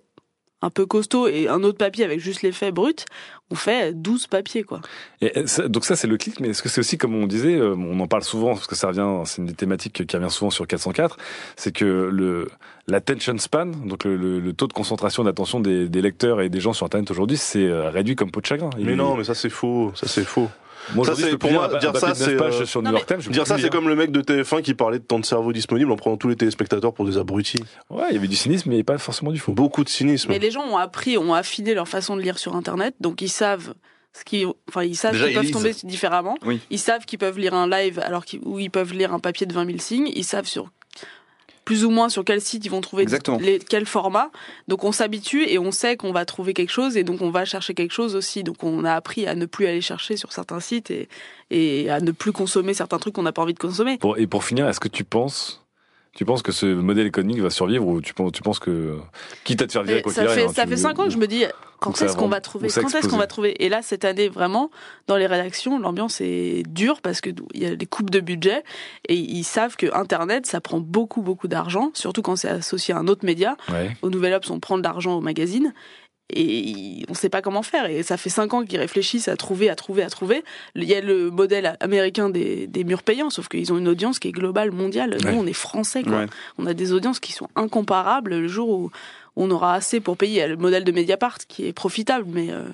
un peu costaud et un autre papier avec juste l'effet brut, on fait 12 papiers quoi. Et ça- donc ça c'est le clic, mais est-ce que c'est aussi comme on disait, euh, on en parle souvent parce que ça revient, c'est une des thématiques qui revient souvent sur 404, c'est que le l'attention span, donc le, le- le taux de concentration d'attention des, des lecteurs et des gens sur Internet aujourd'hui, c'est euh, réduit comme peau de chagrin. Mais non, mais ça c'est faux, ça c'est faux. Moi, ça c'est pour moi un dire ça c'est euh, sur New York Times. dire ça c'est comme le mec de TF1 qui parlait de temps de cerveau disponible en prenant tous les téléspectateurs pour des abrutis. Ouais, il y avait du cynisme, mais pas forcément du faux. Beaucoup de cynisme. Mais les gens ont appris, ont affiné leur façon de lire sur Internet, donc ils savent ce qui, enfin ils savent qu'ils ils peuvent lisent. tomber différemment. Oui. Ils savent qu'ils peuvent lire un live alors qu'ils, ou ils peuvent lire un papier de 20 000 signes. Ils savent sur plus ou moins sur quel site ils vont trouver Exactement. les, quel format. Donc on s'habitue et on sait qu'on va trouver quelque chose et donc on va chercher quelque chose aussi. Donc on a appris à ne plus aller chercher sur certains sites et, et à ne plus consommer certains trucs qu'on n'a pas envie de consommer. Pour- et pour finir, est-ce que tu penses, tu penses que ce modèle économique va survivre ou tu penses, tu penses que, quitte à te faire virer quoi ça fait, hein, ça fait cinq ans que je me dis quand est-ce qu'on va- trouver quand est-ce qu'on va trouver? Et là cette année vraiment dans les rédactions l'ambiance est dure parce que il y a des coupes de budget et ils savent que internet ça prend beaucoup beaucoup d'argent surtout quand c'est associé à un autre média. Ouais. au Nouvel Obs on prend de l'argent au magazine et on sait pas comment faire et ça fait cinq ans qu'ils réfléchissent à trouver à trouver à trouver il y a le modèle américain des, des murs payants sauf qu'ils ont une audience qui est globale mondiale nous Ouais. on est français quoi Ouais. on a des audiences qui sont incomparables le jour où on aura assez pour payer. Il y a le modèle de Mediapart qui est profitable, mais euh,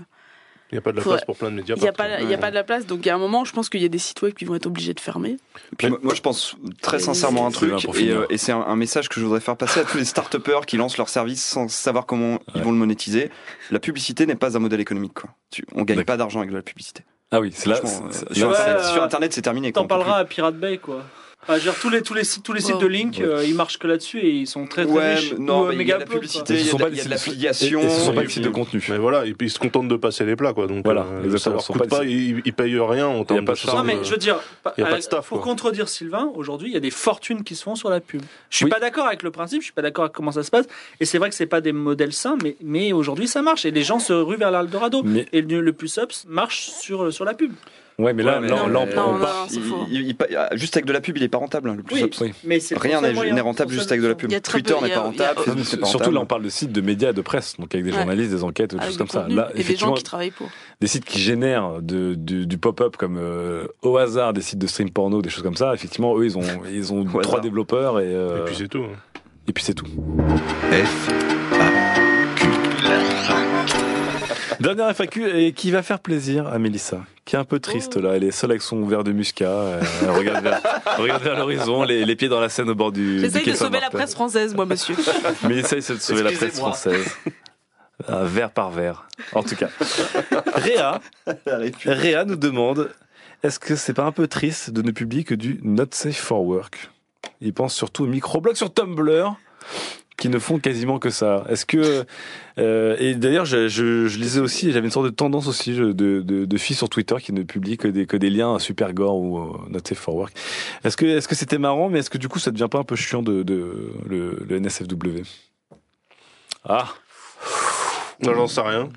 Il n'y a pas de la place pour plein de médias. il n'y a, pas- y a pas de la place. Donc, il y a un moment, je pense qu'il y a des sites web qui vont être obligés de fermer. Puis moi, je pense très sincèrement un truc, et, euh, et c'est un, un message que je voudrais faire passer à tous les start-upers qui lancent leur service sans savoir comment ils vont le monétiser. La publicité n'est pas un modèle économique. Quoi. Tu, on gagne pas d'argent avec de la publicité. Ah oui, c'est là. Euh, sur, Ouais, euh, sur Internet, c'est terminé. quoi, T'en parleras à Pirate Bay, quoi. Veux dire, tous les, tous les sites, tous les sites Ouais. de Link, euh, ils marchent que là-dessus et ils sont très très Ouais, riches. non, Ou, euh, mais il y a de la publicité, il y a sont de, pas il y a des de sites- l'affiliation. et- et ce sont pas des sites de contenu. Mais voilà, ils se contentent de passer les plats, quoi. Donc, Voilà, euh, exactement, ça leur ce sont coûte pas pas, des- ils, ils payent rien en termes pas de de charge. Non, mais je veux dire, y a pas euh, de staff, pour quoi. contredire Sylvain, aujourd'hui, il y a des fortunes qui se font sur la pub. Je suis Oui. pas d'accord avec le principe, je suis pas d'accord avec comment ça se passe. Et c'est vrai que c'est pas des modèles sains, mais, mais aujourd'hui, ça marche. Et les gens se ruent vers l'Eldorado. Mais- Et le, le plus ups marche sur, sur la pub. Ouais, mais là, Ouais, mais là, non, là, on, part- il- juste avec de la pub, il est pas rentable. hein, le plus Oui. Mais Rien n'est n'est rentable juste avec de la pub. Twitter n'est pas rentable, n'est Surtout là, on parle de sites de médias, de presse, donc avec des journalistes, des enquêtes, des Avec choses comme ça. Là, et des gens effectivement, qui travaillent pour. des sites qui génèrent de, du, du pop-up comme euh, au hasard des sites de stream porno, des choses comme ça. Effectivement, eux, ils ont, ils ont Au trois développeurs et, euh, Et puis c'est tout. hein. et puis c'est tout. F, Dernière FAQ et qui va faire plaisir à Mélissa, qui est un peu triste Oh. là. Elle est seule avec son verre de muscat. euh, Elle regarde vers, elle regarde vers l'horizon, les, les pieds dans la Seine au bord du. J'essaye de sauver la presse française, moi, monsieur. Mélissa essaie de sauver la presse française. Un verre par verre. En tout cas. Réa, Réa nous demande est-ce que c'est pas un peu triste de ne publier que du Not Safe for Work? Il pense surtout aux microblogs sur Tumblr qui ne font quasiment que ça. Est-ce que euh, et d'ailleurs je, je, je lisais aussi j'avais une sorte de tendance aussi de, de, de filles sur Twitter qui ne publient que des que des liens à super gore ou euh, Not Safe for Work. Est-ce que est-ce que c'était marrant mais est-ce que du coup ça devient pas un peu chiant de, de le, le NSFW Ah Non, j'en sais rien.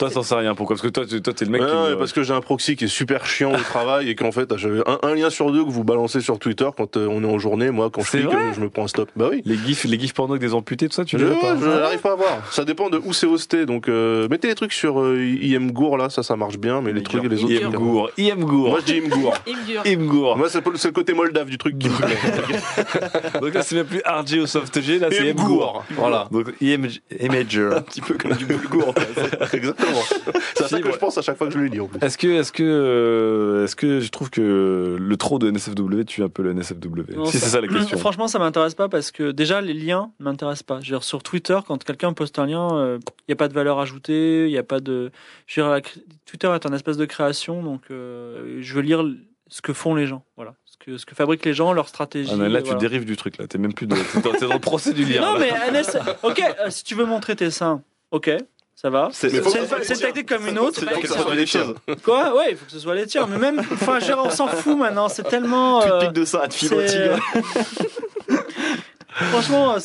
Toi t'en sais rien pourquoi? Parce que toi tu toi t'es le mec Ouais, qui non, me- parce que j'ai un proxy qui est super chiant au travail et qu'en fait, j'avais un, un lien sur deux que vous balancez sur Twitter quand euh, on est en journée. Moi, quand je C'est clique, je me prends un stop. Bah oui. les gifs les gifs porno avec des amputés tout ça tu Je, les ouais, pas? je n'arrive pas à voir. Ça dépend de où c'est hosté. Donc, euh, mettez les trucs sur euh, IMGour, là, ça, ça marche bien. Mais les trucs et les autres. IM Gour IM Gour Moi, je dis IMGour. Il me dure. IM Gour Moi, c'est c'est le côté moldave du truc qui me plaît. donc là c'est même plus RG ou SoftG là c'est IM Gour IMGour. Voilà. donc IM Imager Un petit peu comme du boulgour. Exactement. C'est à ça que ouais. je pense à chaque fois que je le lis. Est-ce que, est-ce que, euh, est-ce que je trouve que le trop de NSFW tue un peu le NSFW Non, Si c'est ça la question. Franchement, ça m'intéresse pas parce que déjà, les liens m'intéressent pas. Je veux dire, sur Twitter, quand quelqu'un poste un lien, il n'y a pas de valeur ajoutée, il n'y a pas de. Je veux dire, la cré- Twitter est un espèce de création, donc euh, je veux lire ce que font les gens. Voilà. Ce que, ce que fabriquent les gens, leur stratégie. Ah, mais là, tu voilà. dérives du truc. Là, t'es même plus dans, t'es dans, t'es dans le procès du lien. Non, là. mais NS, ok, euh, si tu veux montrer tes seins, ok, ça va. C'est faut- une, tactique comme une autre. C'est pas que ça soit les tiens. Quoi Ouais, il faut que ce soit les tiens. Mais même, enfin, je veux dire, on s'en fout maintenant. C'est tellement. Tu te euh, piques de ça à te filer au tigre. Franchement,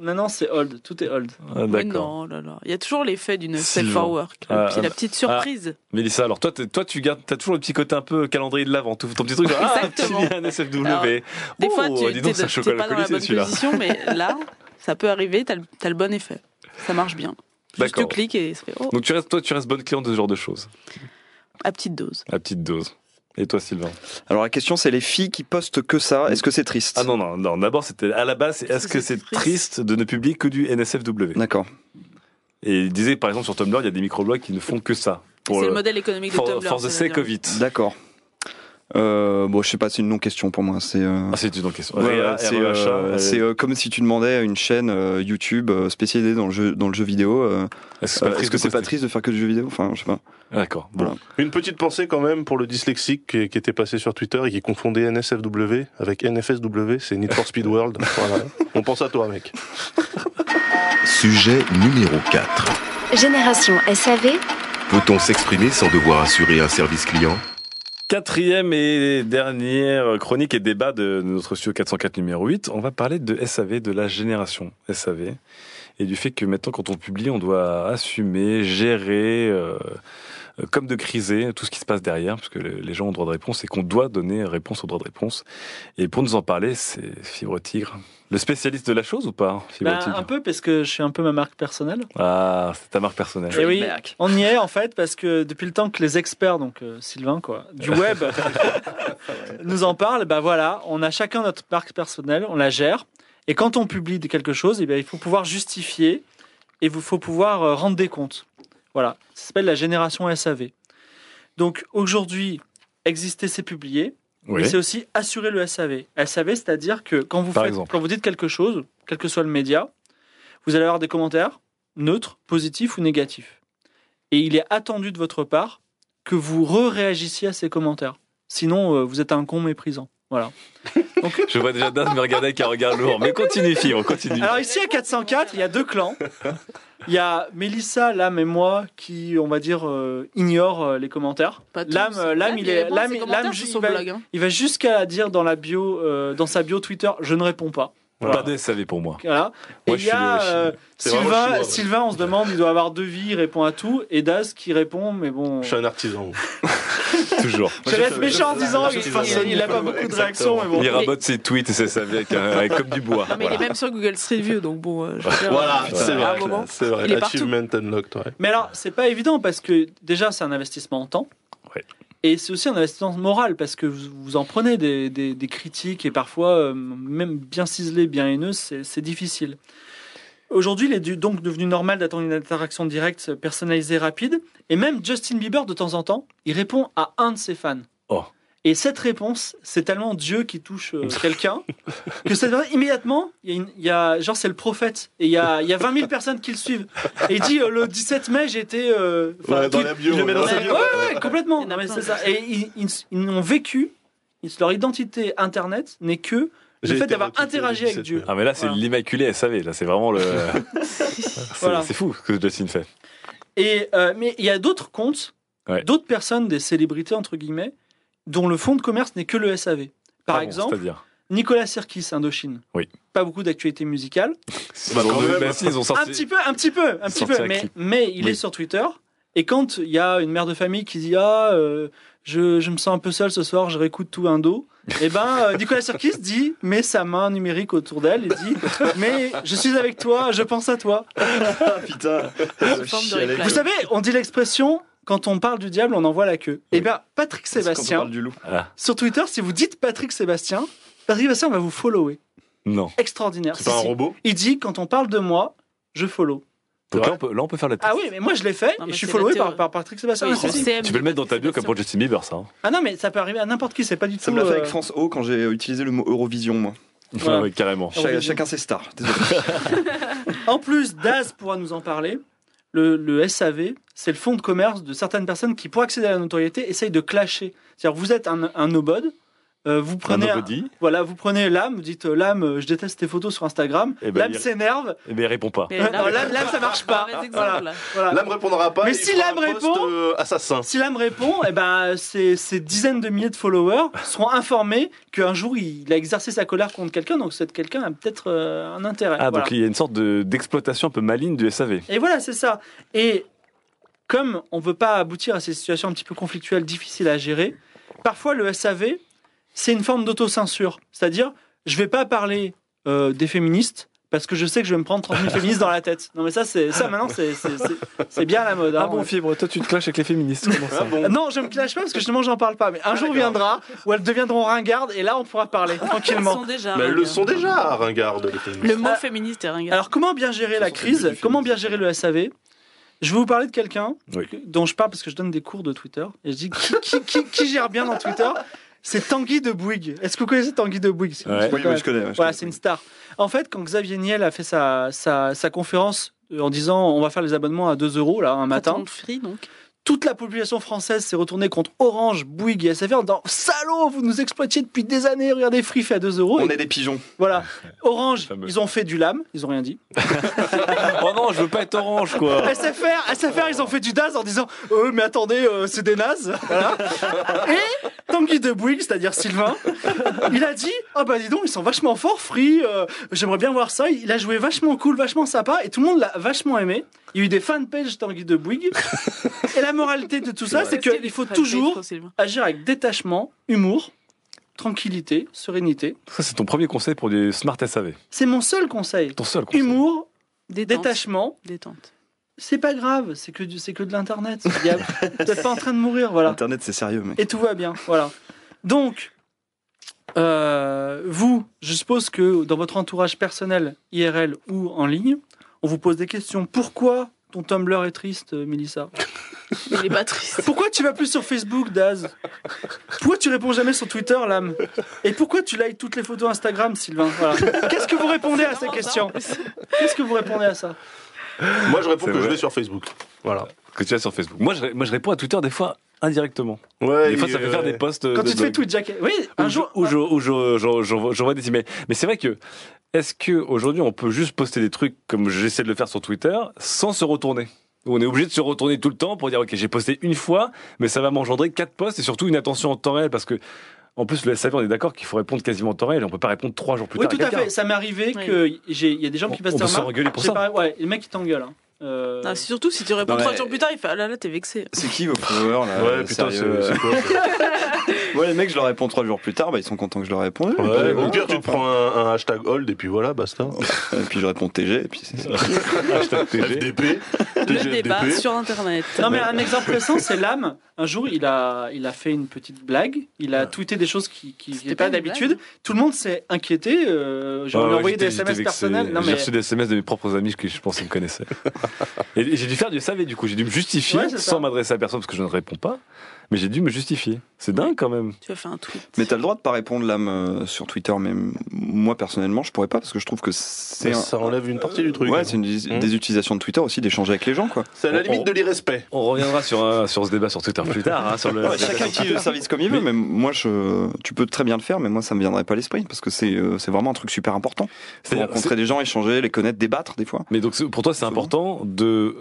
maintenant c'est old. Tout est old. Ah, Mais d'accord. non, là, là. Il y a toujours l'effet d'une for work. Ah, Puis ah, la petite surprise. Mélissa, alors toi, toi, tu gardes, t'as toujours le petit côté un peu calendrier de l'avant, tout ton petit truc. Genre, ah, Exactement. lien NSFW. Alors, Des oh, fois, tu un chocolat pas dans la bonne position, mais là, ça peut arriver, t'as le, t'as le bon effet. Ça marche bien. Juste tu cliques et ça fait oh, Donc tu restes, toi, tu restes bonne cliente de ce genre de choses, à petite dose. à petite dose. Et toi, Sylvain? Alors la question c'est les filles qui postent que ça, est-ce que c'est triste? Ah non, non, non. D'abord, c'était à la base, est-ce que c'est triste? de ne publier que du NSFW D'accord. Et il disait, par exemple, sur Tumblr, il y a des microblogs qui ne font que ça. C'est le modèle économique de for, Tumblr. for the ça veut sake dire. of it. D'accord. Euh, bon, je sais pas, c'est une non-question pour moi. C'est euh, Ah, c'est une question. ouais, c'est euh, euh, c'est, euh, comme si tu demandais à une chaîne euh, YouTube euh, spécialisée dans le jeu dans le jeu vidéo. euh, Est-ce que c'est euh, pas triste que de c'est pas poster triste de faire que du jeu vidéo? Enfin, je sais pas. Ah, D'accord. Bon. Voilà. Une petite pensée quand même pour le dyslexique qui, qui était passé sur Twitter et qui confondait NSFW avec NFSW, c'est Need for Speed World. Voilà. On pense à toi, mec. Sujet numéro 4. Génération SAV, Peut-on s'exprimer sans devoir assurer un service client? Quatrième et dernière chronique et débat de notre studio 404 numéro 8, on va parler de SAV, de la génération SAV, et du fait que maintenant quand on publie, on doit assumer, gérer, euh, comme de criser tout ce qui se passe derrière, parce que le- les gens ont droit de réponse et qu'on doit donner réponse au droit de réponse. Et pour nous en parler, c'est Fibre Tigre. Le spécialiste de la chose ou pas, Fibre Tigre un peu parce que je suis un peu ma marque personnelle. Ah, c'est ta marque personnelle. Et oui, on y est en fait parce que depuis le temps que les experts, donc euh, Sylvain quoi, du web, nous en parlent, bah voilà, on a chacun notre marque personnelle, on la gère. Et quand on publie quelque chose, eh bien, il faut pouvoir justifier et il faut pouvoir euh, rendre des comptes. Voilà, ça s'appelle la génération SAV. Donc aujourd'hui, exister, c'est publier. Oui. Mais c'est aussi assurer le SAV. SAV, c'est-à-dire que quand vous, faites, quand vous dites quelque chose, quel que soit le média, vous allez avoir des commentaires neutres, positifs ou négatifs. Et il est attendu de votre part que vous re-réagissiez à ces commentaires. Sinon, euh, vous êtes un con méprisant. Voilà. Je vois déjà Dan me regarder avec un regard lourd. Mais continue, Fibre, continue. Alors ici à 404, il y a deux clans. Il y a Mélissa, Lame et moi qui, on va dire, euh, ignorent euh, les commentaires. Euh, Lame, Lame, il est, il va, hein. il va jusqu'à dire dans la bio, euh, dans sa bio Twitter, je ne réponds pas. Pas de SAV pour moi. Voilà. Moi, et je il y a euh, Sylvain, chinois, ouais. Sylvain, on se demande, il doit avoir deux vies, il répond à tout. Et Daz qui répond, mais bon. Je suis un artisan. Toujours. Je vais être méchant en disant qu'il je- il a pas beaucoup de réactions, mais bon. Il rabote ses tweets et ses SAV avec, un- avec comme du bois. Non, mais il est même sur Google Street View, donc bon. euh, je veux dire, Voilà, euh, c'est vrai. C'est vrai. il est partout. Achievement unlocked, ouais. Mais alors, c'est pas évident parce que déjà, c'est un investissement en temps. Et c'est aussi un investissement moral parce que vous, vous en prenez des, critiques et parfois, euh, même bien ciselées, bien haineuses, c'est difficile. Aujourd'hui, il est donc devenu normal d'attendre une interaction directe, personnalisée, rapide. Et même Justin Bieber, de temps en temps, il répond à un de ses fans. Oh. Et cette réponse, c'est tellement Dieu qui touche euh, quelqu'un que personne, immédiatement, il y, a une- il y a, genre, c'est le prophète. Et il y a, il y a 20 000 personnes qui le suivent. Et il dit, euh, le 17 mai, j'étais. euh, Ouais, dans la bio, dans ouais. sa bio. Ouais, ouais, ouais, complètement. Non, mais ça. Et ils, ils, ils ont vécu, ils- leur identité internet n'est que le fait d'avoir interagi avec 17 Dieu. Ah mais là c'est Voilà. l'immaculé SAV, là c'est vraiment le... c'est Voilà. fou ce que Justin fait. Et, euh, mais il y a d'autres comptes, Ouais. d'autres personnes, des célébrités, entre guillemets, dont le fonds de commerce n'est que le SAV. Par Ah exemple, Nicolas Sirkis, Indochine. Oui. Pas beaucoup d'actualité musicale. Bah, quand même. bah, si, ils ont sorti... Un petit peu, un petit peu, un petit peu. Mais, mais il Oui. est sur Twitter. Et quand il y a une mère de famille qui dit Ah, euh, je, je me sens un peu seul ce soir, je réécoute tout un dos. Et ben, euh, Nicolas Sirkis dit, met sa main numérique autour d'elle et dit Mais je suis avec toi, je pense à toi. Putain. De reply. Vous savez, on dit l'expression quand on parle du diable, on envoie la queue. Et bien, Patrick Quand on Sébastien, parle du loup. Ah, sur Twitter, si vous dites Patrick Sébastien, Patrick Sébastien va vous follower. non. Extraordinaire. C'est Si, pas un si. robot Il dit quand on parle de moi, je follow. Donc là on, peut, là on peut faire la test. Ah oui, mais moi je l'ai fait Non, et mais je suis followé par, Patrick Sébastien. Oui, Ah. Tu peux le mettre dans ta bio comme pour Justin Bieber ça. hein. Ah non, mais ça peut arriver à n'importe qui, c'est pas du tout. Ça me l'a fait euh, avec France O quand j'ai utilisé le mot Eurovision, moi. Voilà. Ouais, carrément. Cha- Eurovision. chacun ses stars. Désolé. En plus, Daz pourra nous en parler. Le, SAV, c'est le fonds de commerce de certaines personnes qui, pour accéder à la notoriété, essayent de clasher. C'est-à-dire, vous êtes un, un euh, vous prenez, Un voilà, vous prenez l'âme, vous dites euh, l'âme, euh, je déteste tes photos sur Instagram. Eh ben, l'âme il- s'énerve. Eh bien il répond pas. L'âme, l'âme, ça marche pas. Exemple, Voilà. là. Voilà. L'âme répondra pas. Mais si l'âme répond- euh, assassin. Si l'âme répond, eh ben, ces, ces dizaines de milliers de followers seront informés qu'un jour il a exercé sa colère contre quelqu'un, donc cet quelqu'un a peut-être euh, un intérêt. Ah Voilà. donc il y a une sorte de- d'exploitation un peu maligne du SAV. Et voilà, c'est ça. Et comme on ne veut pas aboutir à ces situations un petit peu conflictuelles, difficiles à gérer, parfois le SAV, c'est une forme d'autocensure. C'est-à-dire, je ne vais pas parler euh, des féministes parce que je sais que je vais me prendre 30 000 féministes dans la tête. Non mais ça, c'est ça maintenant, c'est c'est- c'est- c'est bien la mode. hein. Ah bon, Fibre, toi tu te clashes avec les féministes. Comment ça Euh, Non, je me clash pas parce que justement j'en parle pas. Mais un jour viendra où elles deviendront ringardes et là on pourra parler Ils tranquillement. sont déjà. Mais elles le sont déjà, ringardes, les féministes. Le mot Ah. féministe est ringard. Alors comment bien gérer la crise? Comment bien gérer le SAV Je vais vous parler de quelqu'un Oui. dont je parle parce que je donne des cours de Twitter et je dis qui, qui- qui- qui gère bien dans Twitter? C'est Tanguy de Bouygues. Est-ce que vous connaissez Tanguy de Bouygues? Ouais. Oui, oui, je connais. je Voilà, c'est une star. En fait, quand Xavier Niel a fait sa, sa, sa conférence euh, en disant on va faire les abonnements à 2 euros là un matin, free, donc. Toute la population française s'est retournée contre Orange, Bouygues et SFR en disant Salaud, vous nous exploitiez depuis des années, regardez Free fait à 2 euros. On Et est des pigeons. Voilà. Orange, ils ont fait du LAM, ils ont rien dit. Oh non, je veux pas être orange quoi. SFR, SFR, ils ont fait du DAS en disant Euh, mais attendez, euh, c'est des nazes. Voilà. Et Tanguy de Bouygues, c'est-à-dire Sylvain, il a dit Ah bah dis donc, ils sont vachement forts, Free, euh, j'aimerais bien voir ça. Il a joué vachement cool, vachement sympa, et tout le monde l'a vachement aimé. Il y a eu des fanpages Tanguy de Bouygues. Et la moralité de tout ça, c'est qu'il faut toujours agir avec détachement, humour, tranquillité, sérénité. Ça c'est ton premier conseil pour du smart SAV. C'est mon seul conseil. Ton seul conseil. Humour, Détente. détachement, Détente. c'est pas grave, c'est que, c'est que de l'internet. N'êtes pas en train de mourir, voilà. Internet, c'est sérieux, mec. Et tout va bien, voilà. Donc, euh, vous, je suppose que dans votre entourage personnel, IRL ou en ligne, on vous pose des questions. Pourquoi ton Tumblr est triste, euh, Mélissa Il est pas triste. Pourquoi tu vas plus sur Facebook, Daz Pourquoi tu réponds jamais sur Twitter, Lame Et pourquoi tu likes toutes les photos Instagram, Sylvain Voilà. Qu'est-ce que vous répondez à ces questions Qu'est-ce que vous répondez à ça Moi, je réponds que je vais sur Facebook. Voilà. Que tu as sur Facebook. Moi je, moi, je réponds à Twitter des fois indirectement. Ouais, Des fois, il- ça peut faire des posts. Quand de- tu te fais tweet jacket. Oui, un Où je- jour. où je- où je- je- j'envoie des emails. Mais c'est vrai que, est-ce que aujourd'hui on peut juste poster des trucs comme j'essaie de le faire sur Twitter sans se retourner? On est obligé de se retourner tout le temps pour dire ok j'ai posté une fois, mais ça va m'engendrer quatre posts et surtout une attention en temps réel parce que en plus le SAV on est d'accord qu'il faut répondre quasiment en temps réel, on peut pas répondre trois jours plus Oui, tard. tout à fait. Ça m'est arrivé Oui. que j'ai- il y a des gens qui On- passent on des peut se pour ça. pas- Ouais, le mec il t'engueule. Hein. Euh, Ah, surtout si tu réponds trois mais- jours plus tard, il fait Ah là là, t'es vexé. C'est qui vos followers là Ouais, putain, c'est euh, quoi Moi, les mecs, je leur réponds trois jours plus tard, bah, ils sont contents que je leur réponde. Ouais, Bon, au pire, tu te prends un, un hashtag hold et puis voilà, basta. Et puis je réponds TG, et puis c'est ça. Hashtag TG. FDP, Le débat sur Internet. Non mais un exemple récent, c'est Lame. Un jour, il a, il a fait une petite blague. Il a tweeté des choses qui, n'étaient pas d'habitude. Tout le monde s'est inquiété. euh, J'ai Ouais, ouais, envoyé des SMS personnels. J'ai reçu des SMS de mes propres amis que je pensais me connaissaient. et j'ai dû faire du SAV du coup, j'ai dû me justifier Ouais, sans m'adresser à personne parce que je ne réponds pas, mais j'ai dû me justifier. C'est dingue quand même. Tu as fait un tweet. Mais t'as le droit de pas répondre l'âme euh, sur Twitter, mais moi personnellement, je pourrais pas parce que je trouve que c'est un- Ça enlève une partie du truc. Ouais, c'est une des, Mmh. des utilisations de Twitter aussi d'échanger avec les gens, quoi. C'est à la On- limite de l'irrespect. On reviendra sur, un- sur ce débat sur Twitter plus tard. hein, sur le, Ouais, chacun utilise le service comme il veut, mais moi, je, tu peux très bien le faire, mais moi, ça me viendrait pas à l'esprit parce que c'est euh, c'est vraiment un truc super important. C'est-à-dire, rencontrer des gens, échanger, les connaître, débattre des fois. Mais donc c'est- pour toi c'est C'est important de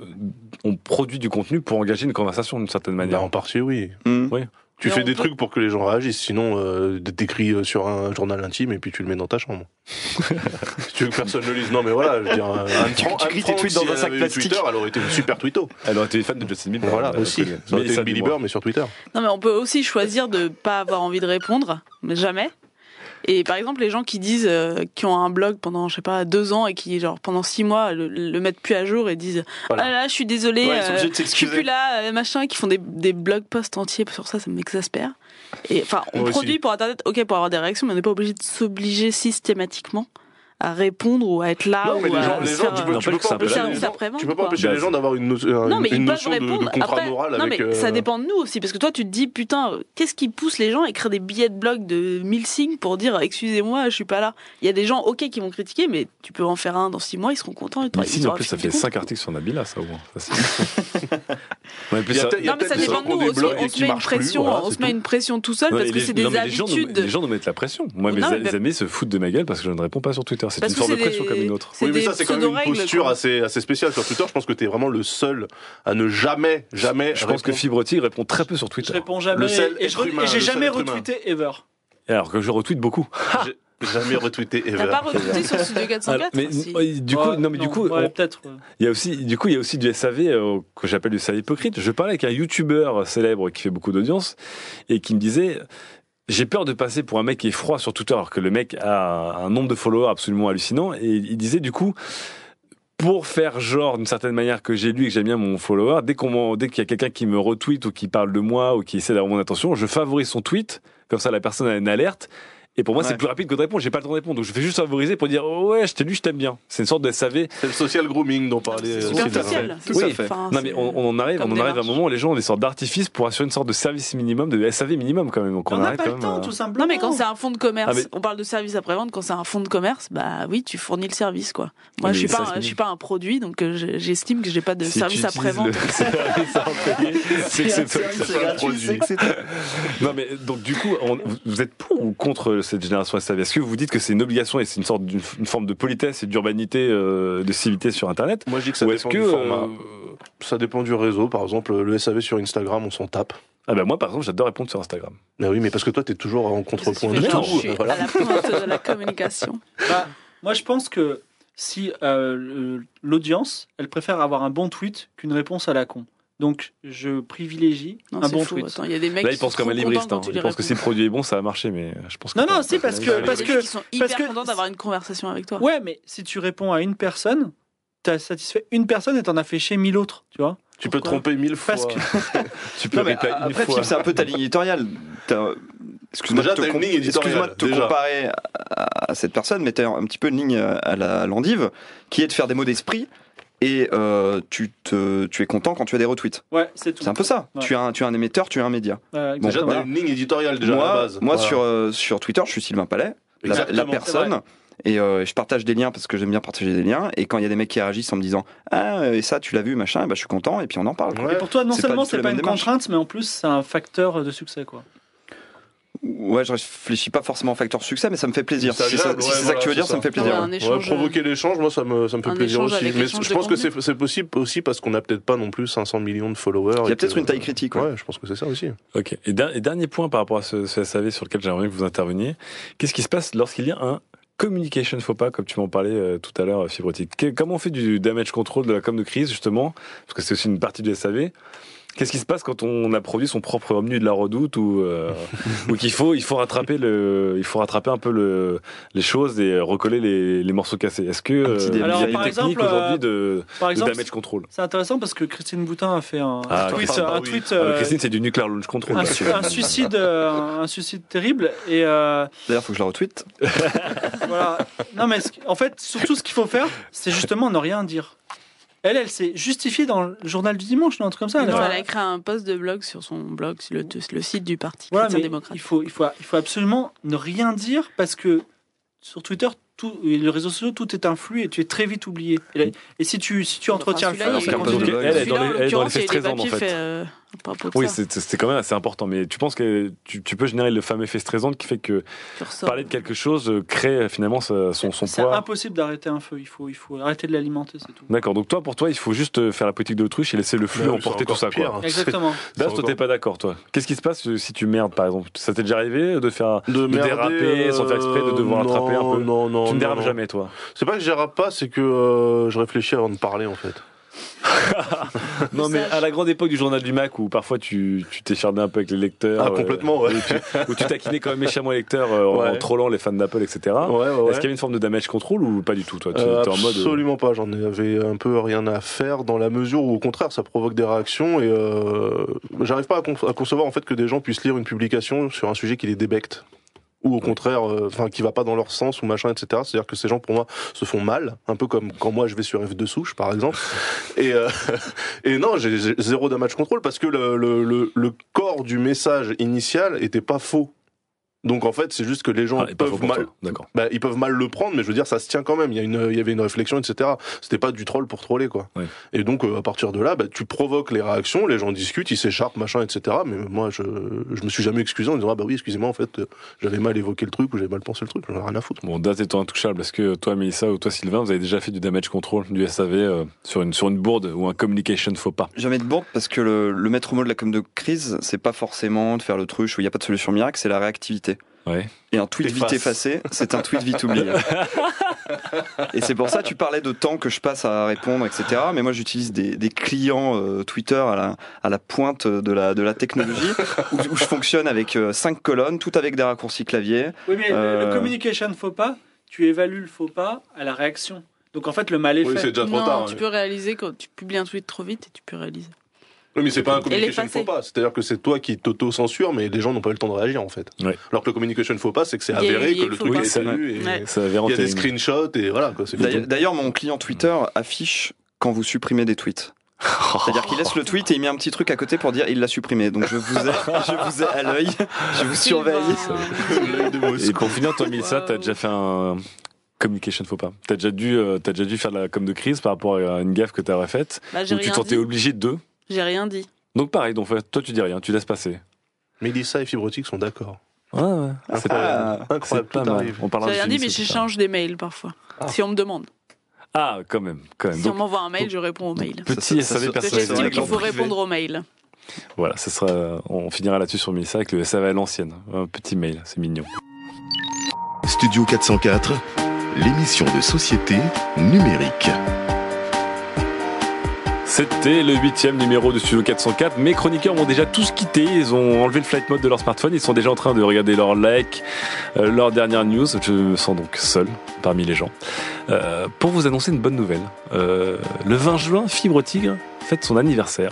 on produit du contenu pour engager une conversation d'une certaine Bah, manière. en partie, oui. Mmh. Oui. Tu Mais fais des peut- trucs pour que les gens réagissent, sinon euh, t'écris euh, sur un journal intime et puis tu le mets dans ta chambre. si tu veux que personne ne lise, non mais voilà, je veux dire, euh, Anne Tu- Frank- tu écris tes tweets dans si un sac avait eu plastique. Twitter, elle aurait été une super twitto. Elle aurait été fan de Justin Bieber. Voilà, euh, aussi. mais Ça aurait été une Billy mais sur Twitter. Non, mais on peut aussi choisir de pas avoir envie de répondre, mais jamais. Et par exemple, les gens qui disent, euh, qui ont un blog pendant, je sais pas, deux ans et qui, genre, pendant six mois, le, le mettent plus à jour et disent, Voilà. ah là, je suis désolé, Ouais, euh, je suis plus là, euh, machin, qui font des, des blog posts entiers sur ça, ça m'exaspère. Et enfin, on Moi aussi. produit pour Internet, ok, pour avoir des réactions, mais on n'est pas obligé de s'obliger systématiquement à répondre ou à être là Non, mais ou les à gens, les tu euh, peux, tu peux pas empêcher les gens, Après-vente, tu peux pas quoi. empêcher les gens d'avoir une, ils peuvent notion de, de répondre. contrat Après, moral non, avec. mais euh, ça dépend de nous aussi, parce que toi, tu te dis, putain, euh, qu'est-ce qui pousse les gens à écrire des billets de blog de 1000 signes pour dire, excusez-moi, je suis pas là? Il y a des gens, ok, qui vont critiquer, mais tu peux en faire un dans 6 mois, ils seront contents. Et toi, Mais ils si, en plus, ça fait fait du compte. 5 articles sur Nabila, ça au moins. Non, mais ça dépend de nous On se met une pression, on se met tout. une pression tout seul parce que c'est des habitudes. Les gens nous mettent la pression. Moi, mes amis se foutent de ma gueule parce que je ne réponds pas sur Twitter. C'est une forme de pression des- comme une autre. Oui, mais ça, c'est quand même une posture quoi. assez, assez spéciale sur Twitter. Je pense que t'es vraiment le seul à ne jamais, jamais. Je pense que. Fibroti répond très peu sur je Twitter. réponds jamais. Le seul et je j'ai jamais retweeté ever. Alors que je retweete beaucoup. J'ai jamais retweeté T'as ever. pas recruté sur Studio 404 Alors, mais du coup, Ouais, non, mais du coup, ouais, on- peut-être. ouais. il y a aussi, du coup, il y a aussi du SAV euh, que j'appelle du SAV hypocrite. Je parlais avec un YouTuber célèbre qui fait beaucoup d'audience et qui me disait. J'ai peur de passer pour un mec qui est froid sur Twitter, alors que le mec a un nombre de followers absolument hallucinant. Et il disait du coup, pour faire genre d'une certaine manière que j'ai lu et que j'aime bien mon follower, dès dès qu'il y a quelqu'un qui me retweet ou qui parle de moi ou qui essaie d'avoir mon attention, je favorise son tweet, comme ça la personne a une alerte. Et pour moi, c'est Ouais. plus rapide que de répondre. J'ai pas le temps de répondre, donc je fais juste favoriser pour dire oh ouais, je t'ai lu, je t'aime bien. C'est une sorte de SAV. C'est le social grooming dont parlait. C'est euh. Sylvain. c'est Tout à ça. fait. Enfin, Non mais c'est- on, on en arrive, on en arrive à un moment où les gens ont des sortes d'artifices pour assurer une sorte de service minimum, de SAV minimum quand même. Donc on, n'a pas quand le même temps, à- tout simplement. Non mais quand c'est un fonds de commerce, Ah, mais- on parle de service après-vente, quand c'est un fonds de commerce, bah oui, tu fournis le service quoi. Moi Mais je suis pas c'est un, je suis pas un produit donc euh, je- j'estime que j'ai pas de Si service après-vente. le c'est que c'est toi qui C'est fais le gratuit, produit. c'est que c'est- Non mais donc du coup, vous êtes pour ou contre cette génération SAV Est-ce que vous dites que c'est une obligation et c'est une sorte d'une une forme de politesse et d'urbanité, euh, de civilité sur Internet Moi, je dis que ça Ou dépend que du format. euh, Ça dépend du réseau. Par exemple, le SAV sur Instagram, on s'en tape. ah ben moi par exemple, j'adore répondre sur Instagram. Mais oui, mais parce que toi, t'es toujours en contrepoint de tout. Voilà. à la pointe de la communication. Bah, moi, je pense que si euh, l'audience, elle préfère avoir un bon tweet qu'une réponse à la con. Donc, je privilégie Non, un c'est bon fou. tweet. Attends, il y a des mecs Là, qui ils pensent comme un libriste. Hein. tu Ils pensent que si le produit est bon, ça va marcher, mais je pense que Non, non, si, parce que, a parce que, qui sont parce hyper que- contents d'avoir une conversation avec toi. ouais, mais si tu réponds à une personne, t'as satisfait une personne et t'en as fait chier mille autres, tu vois. Tu peux te tromper mille fois. Parce que tu peux Non, mais une après, fois. C'est un peu ta ligne éditoriale. Excuse-moi de te, com- de comparer à, à cette personne, mais t'as un petit peu une ligne à la l'endive, qui est de faire des mots d'esprit, et euh, tu, te, tu es content quand tu as des retweets. Ouais, c'est tout. C'est un peu ça. Ouais. Tu, as un, tu as un émetteur, tu as un média. Ouais, Bon, Déjà, t'as une ligne éditoriale déjà moi, à la base. moi Voilà. sur, euh, sur Twitter, je suis Sylvain Palais, la, personne. Et euh, je partage des liens parce que j'aime bien partager des liens. Et quand il y a des mecs qui réagissent en me disant Ah, et ça, tu l'as vu, machin, et bah, je suis content, et puis on en parle. Ouais. Et pour toi, non seulement c'est pas une démarche. contrainte, mais en plus c'est un facteur de succès, quoi. Ouais, je réfléchis pas forcément au facteur succès, mais ça me fait plaisir. C'est Si c'est ça, si que tu veux dire, ça me fait plaisir. ouais. échange. Ouais, provoquer l'échange, moi ça me, ça me fait plaisir aussi. Mais je pense que contenu. c'est c'est possible aussi parce qu'on n'a peut-être pas non plus 500 millions de followers. Il y a peut-être une taille critique. ouais. Ouais, je pense que c'est ça aussi. Ok. Et, der- et dernier point par rapport à ce, ce SAV sur lequel j'aimerais que vous interveniez. Qu'est-ce qui se passe lorsqu'il y a un communication faux pas, comme tu m'en parlais euh, tout à l'heure, Fibrotique Que- Comment on fait du damage control de la com de crise, justement? Parce que c'est aussi une partie du SAV. Qu'est-ce qui se passe quand on a produit son propre menu de la redoute ou, euh, ou qu'il faut, il faut rattraper le, il faut rattraper un peu le, les choses et recoller les, les morceaux cassés. Est-ce que euh, début. il y a Alors, une technique aujourd'hui de, Par de exemple, damage control? c'est intéressant parce que Christine Boutin a fait un, Ah, tweet, Christine, un oui. tweet, Ah, mais euh, Christine, c'est du nuclear launch control. un, là. su- un suicide, euh, un, suicide terrible. Et euh, D'ailleurs, faut que je la retweete. voilà. Non, mais en fait, surtout ce qu'il faut faire, c'est justement ne rien dire. Elle, elle s'est justifiée dans le journal du dimanche, non, un truc comme ça. Elle a Non, fait- elle a écrit un post de blog sur son blog, sur le, le site du parti Voilà, chrétien démocrate. il faut, il, faut, il faut absolument ne rien dire parce que sur Twitter, tout, et les réseaux sociaux, tout est un flux et tu es très vite oublié. Et, là- et si tu, si tu entretiens Enfin, le flux, Elle est dans les- faits des 13 ans, en fait. euh, Oui, c'est- c'était quand même assez important. Mais tu penses que tu, tu peux générer le fameux effet stressant qui fait que parler de quelque chose euh, crée euh, finalement sa- son, son C'est poids. impossible d'arrêter un feu. Il faut, il faut arrêter de l'alimenter, c'est tout. D'accord. Donc toi, pour toi, il faut juste euh, faire la politique de l'autruche et laisser le flux Bah emporter tout ça. pire. Quoi. Exactement. Là, toi, t'es pas d'accord, toi. Qu'est-ce qui se passe si tu merdes, par exemple? Ça t'est déjà arrivé de faire De, de merder, déraper sans faire exprès, de devoir attraper un non, peu? Non, non, Tu ne dérapes non. jamais, toi. C'est pas que je dérape pas, c'est que euh, je réfléchis avant de parler en fait. Non, mais à la grande époque du journal du Mac où parfois tu tu t'échardais un peu avec les lecteurs. Ah, euh, complètement, ouais. où tu, taquinais quand même méchamment les lecteurs euh, en- trollant les fans d'Apple, etc. Ouais, ouais, ouais. Est-ce qu'il y avait une forme de damage control ou pas du tout, toi? Tu Euh, étais en mode. euh, Absolument pas, j'en avais un peu rien à faire dans la mesure où au contraire ça provoque des réactions et euh, j'arrive pas à, con- à concevoir en fait que des gens puissent lire une publication sur un sujet qui les débecte ou au contraire euh, enfin qui va pas dans leur sens ou machin etc c'est à dire que ces gens pour moi se font mal un peu comme quand moi je vais sur F2 souche par exemple. Et euh, et non j'ai j'ai zéro damage control parce que le, le, le, le corps du message initial était pas faux donc en fait c'est juste que les gens ah, peuvent mal bah, ils peuvent mal le prendre, mais je veux dire, ça se tient quand même. Il y, a une, il y avait une réflexion, etc. C'était pas du troll pour troller, quoi. Ouais. Et donc, euh, à partir de là, bah, tu provoques les réactions, les gens discutent, ils s'écharpent, machin, etc. Mais moi, je, je me suis jamais excusé en disant, ah bah oui, excusez-moi, en fait, euh, j'avais mal évoqué le truc ou j'avais mal pensé le truc, j'en ai rien à foutre. Bon, date étant intouchable, est-ce que toi, Mélissa, ou toi, Sylvain, vous avez déjà fait du damage control, du SAV, euh, sur, une, sur une board ou un communication faux pas? Jamais de bourde parce que le, le maître mot de la com de crise, c'est pas forcément de faire le truche où il n'y a pas de solution miracle, c'est la réactivité. Ouais. Et un tweet vite effacé, c'est un tweet vite oublié. et c'est pour ça, tu parlais de temps que je passe à répondre, etc. Mais moi, j'utilise des, des clients euh, Twitter à la, à la pointe de la, de la technologie, où, où je fonctionne avec euh, cinq colonnes, tout avec des raccourcis clavier. Oui, mais le- le Euh, communication faux pas, tu évalues le faux pas à la réaction. Donc en fait, le mal est Oui, fait. c'est déjà trop non, tard. tu ouais. peux réaliser quand tu publies un tweet trop vite et tu peux réaliser. Oui, mais c'est pas un communication faux pas. C'est-à-dire que c'est toi qui t'auto-censure, mais les gens n'ont pas eu le temps de réagir, en fait. Ouais. Alors que le communication faux pas, c'est que c'est a- avéré a que le truc Ouais. Ça avait il y a des screenshots et voilà, D'ailleurs- mon client Twitter affiche quand vous supprimez des tweets. C'est-à-dire qu'il laisse le tweet et il met un petit truc à côté pour dire il l'a supprimé. Donc je vous ai, je vous ai à l'œil, je vous surveille. Et pour finir, toi, Mélissa, t'as déjà fait un communication faux pas. T'as déjà dû, euh, t'as déjà dû faire de la com de crise par rapport à une gaffe que t'aurais faite. Bah, Où tu rien te sentais dit. obligé de. J'ai rien dit. Donc pareil, donc toi tu dis rien, tu laisses passer. Mélissa et Fibrotique sont d'accord. Ouais, ouais. C'est pas, Incroyable, pas mal. On parlera J'ai de rien dit, mais j'échange des mails parfois. Si on me demande. Ah, quand même, quand même. Si Donc, on m'envoie un mail, je réponds au mail. petit SAV personnalisé. j'estime qu'il faut répondre au mail. Voilà, ça sera, on finira là-dessus sur Mélissa avec le SAV à l'ancienne. Un petit mail, c'est mignon. Studio 404, l'émission de société numérique. C'était le huitième numéro de Studio 404. Mes chroniqueurs m'ont déjà tous quitté. Ils ont enlevé le flight mode de leur smartphone. Ils sont déjà en train de regarder leur like, euh, leur dernière news. Je me sens donc seul parmi les gens. Euh, pour vous annoncer une bonne nouvelle. Euh, le 20 juin, Fibre Tigre fête son anniversaire.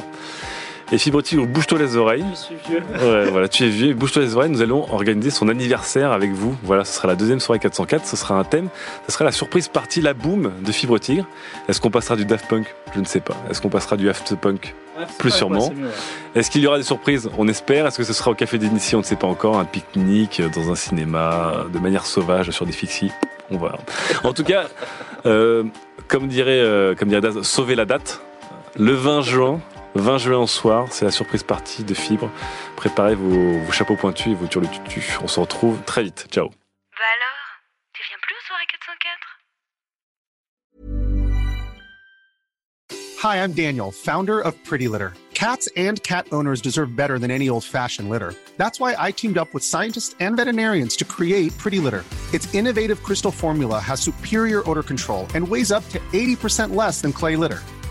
Et Fibre Tigre, bouge-toi les oreilles. Je suis vieux. Ouais, voilà, tu es vieux, bouge-toi les oreilles, nous allons organiser son anniversaire avec vous. Voilà, ce sera la deuxième soirée 404, ce sera un thème, ce sera la surprise partie La Boom de Fibre Tigre. Est-ce qu'on passera du Daft Punk? Je ne sais pas. Est-ce qu'on passera du After Punk? Ah, Plus vrai, sûrement. Est-ce qu'il y aura des surprises? On espère. Est-ce que ce sera au Café d'Initie On ne sait pas encore. Un pique-nique dans un cinéma, de manière sauvage sur des fixies On va. En tout cas, euh, comme dirait, euh, comme dirait Daz, sauver la date. Le 20 juin, 20 juin au soir, c'est la surprise partie de Fibre. Préparez vos, vos chapeaux pointus et vos tutu. On se retrouve très vite. Ciao. Bah alors Tu viens plus aux soirées 404 Hi, I'm Daniel, founder of Pretty Litter. Cats and cat owners deserve better than any old fashioned litter. That's why I teamed up with scientists and veterinarians to create Pretty Litter. Its innovative crystal formula has superior odor control and weighs up to 80% less than clay litter.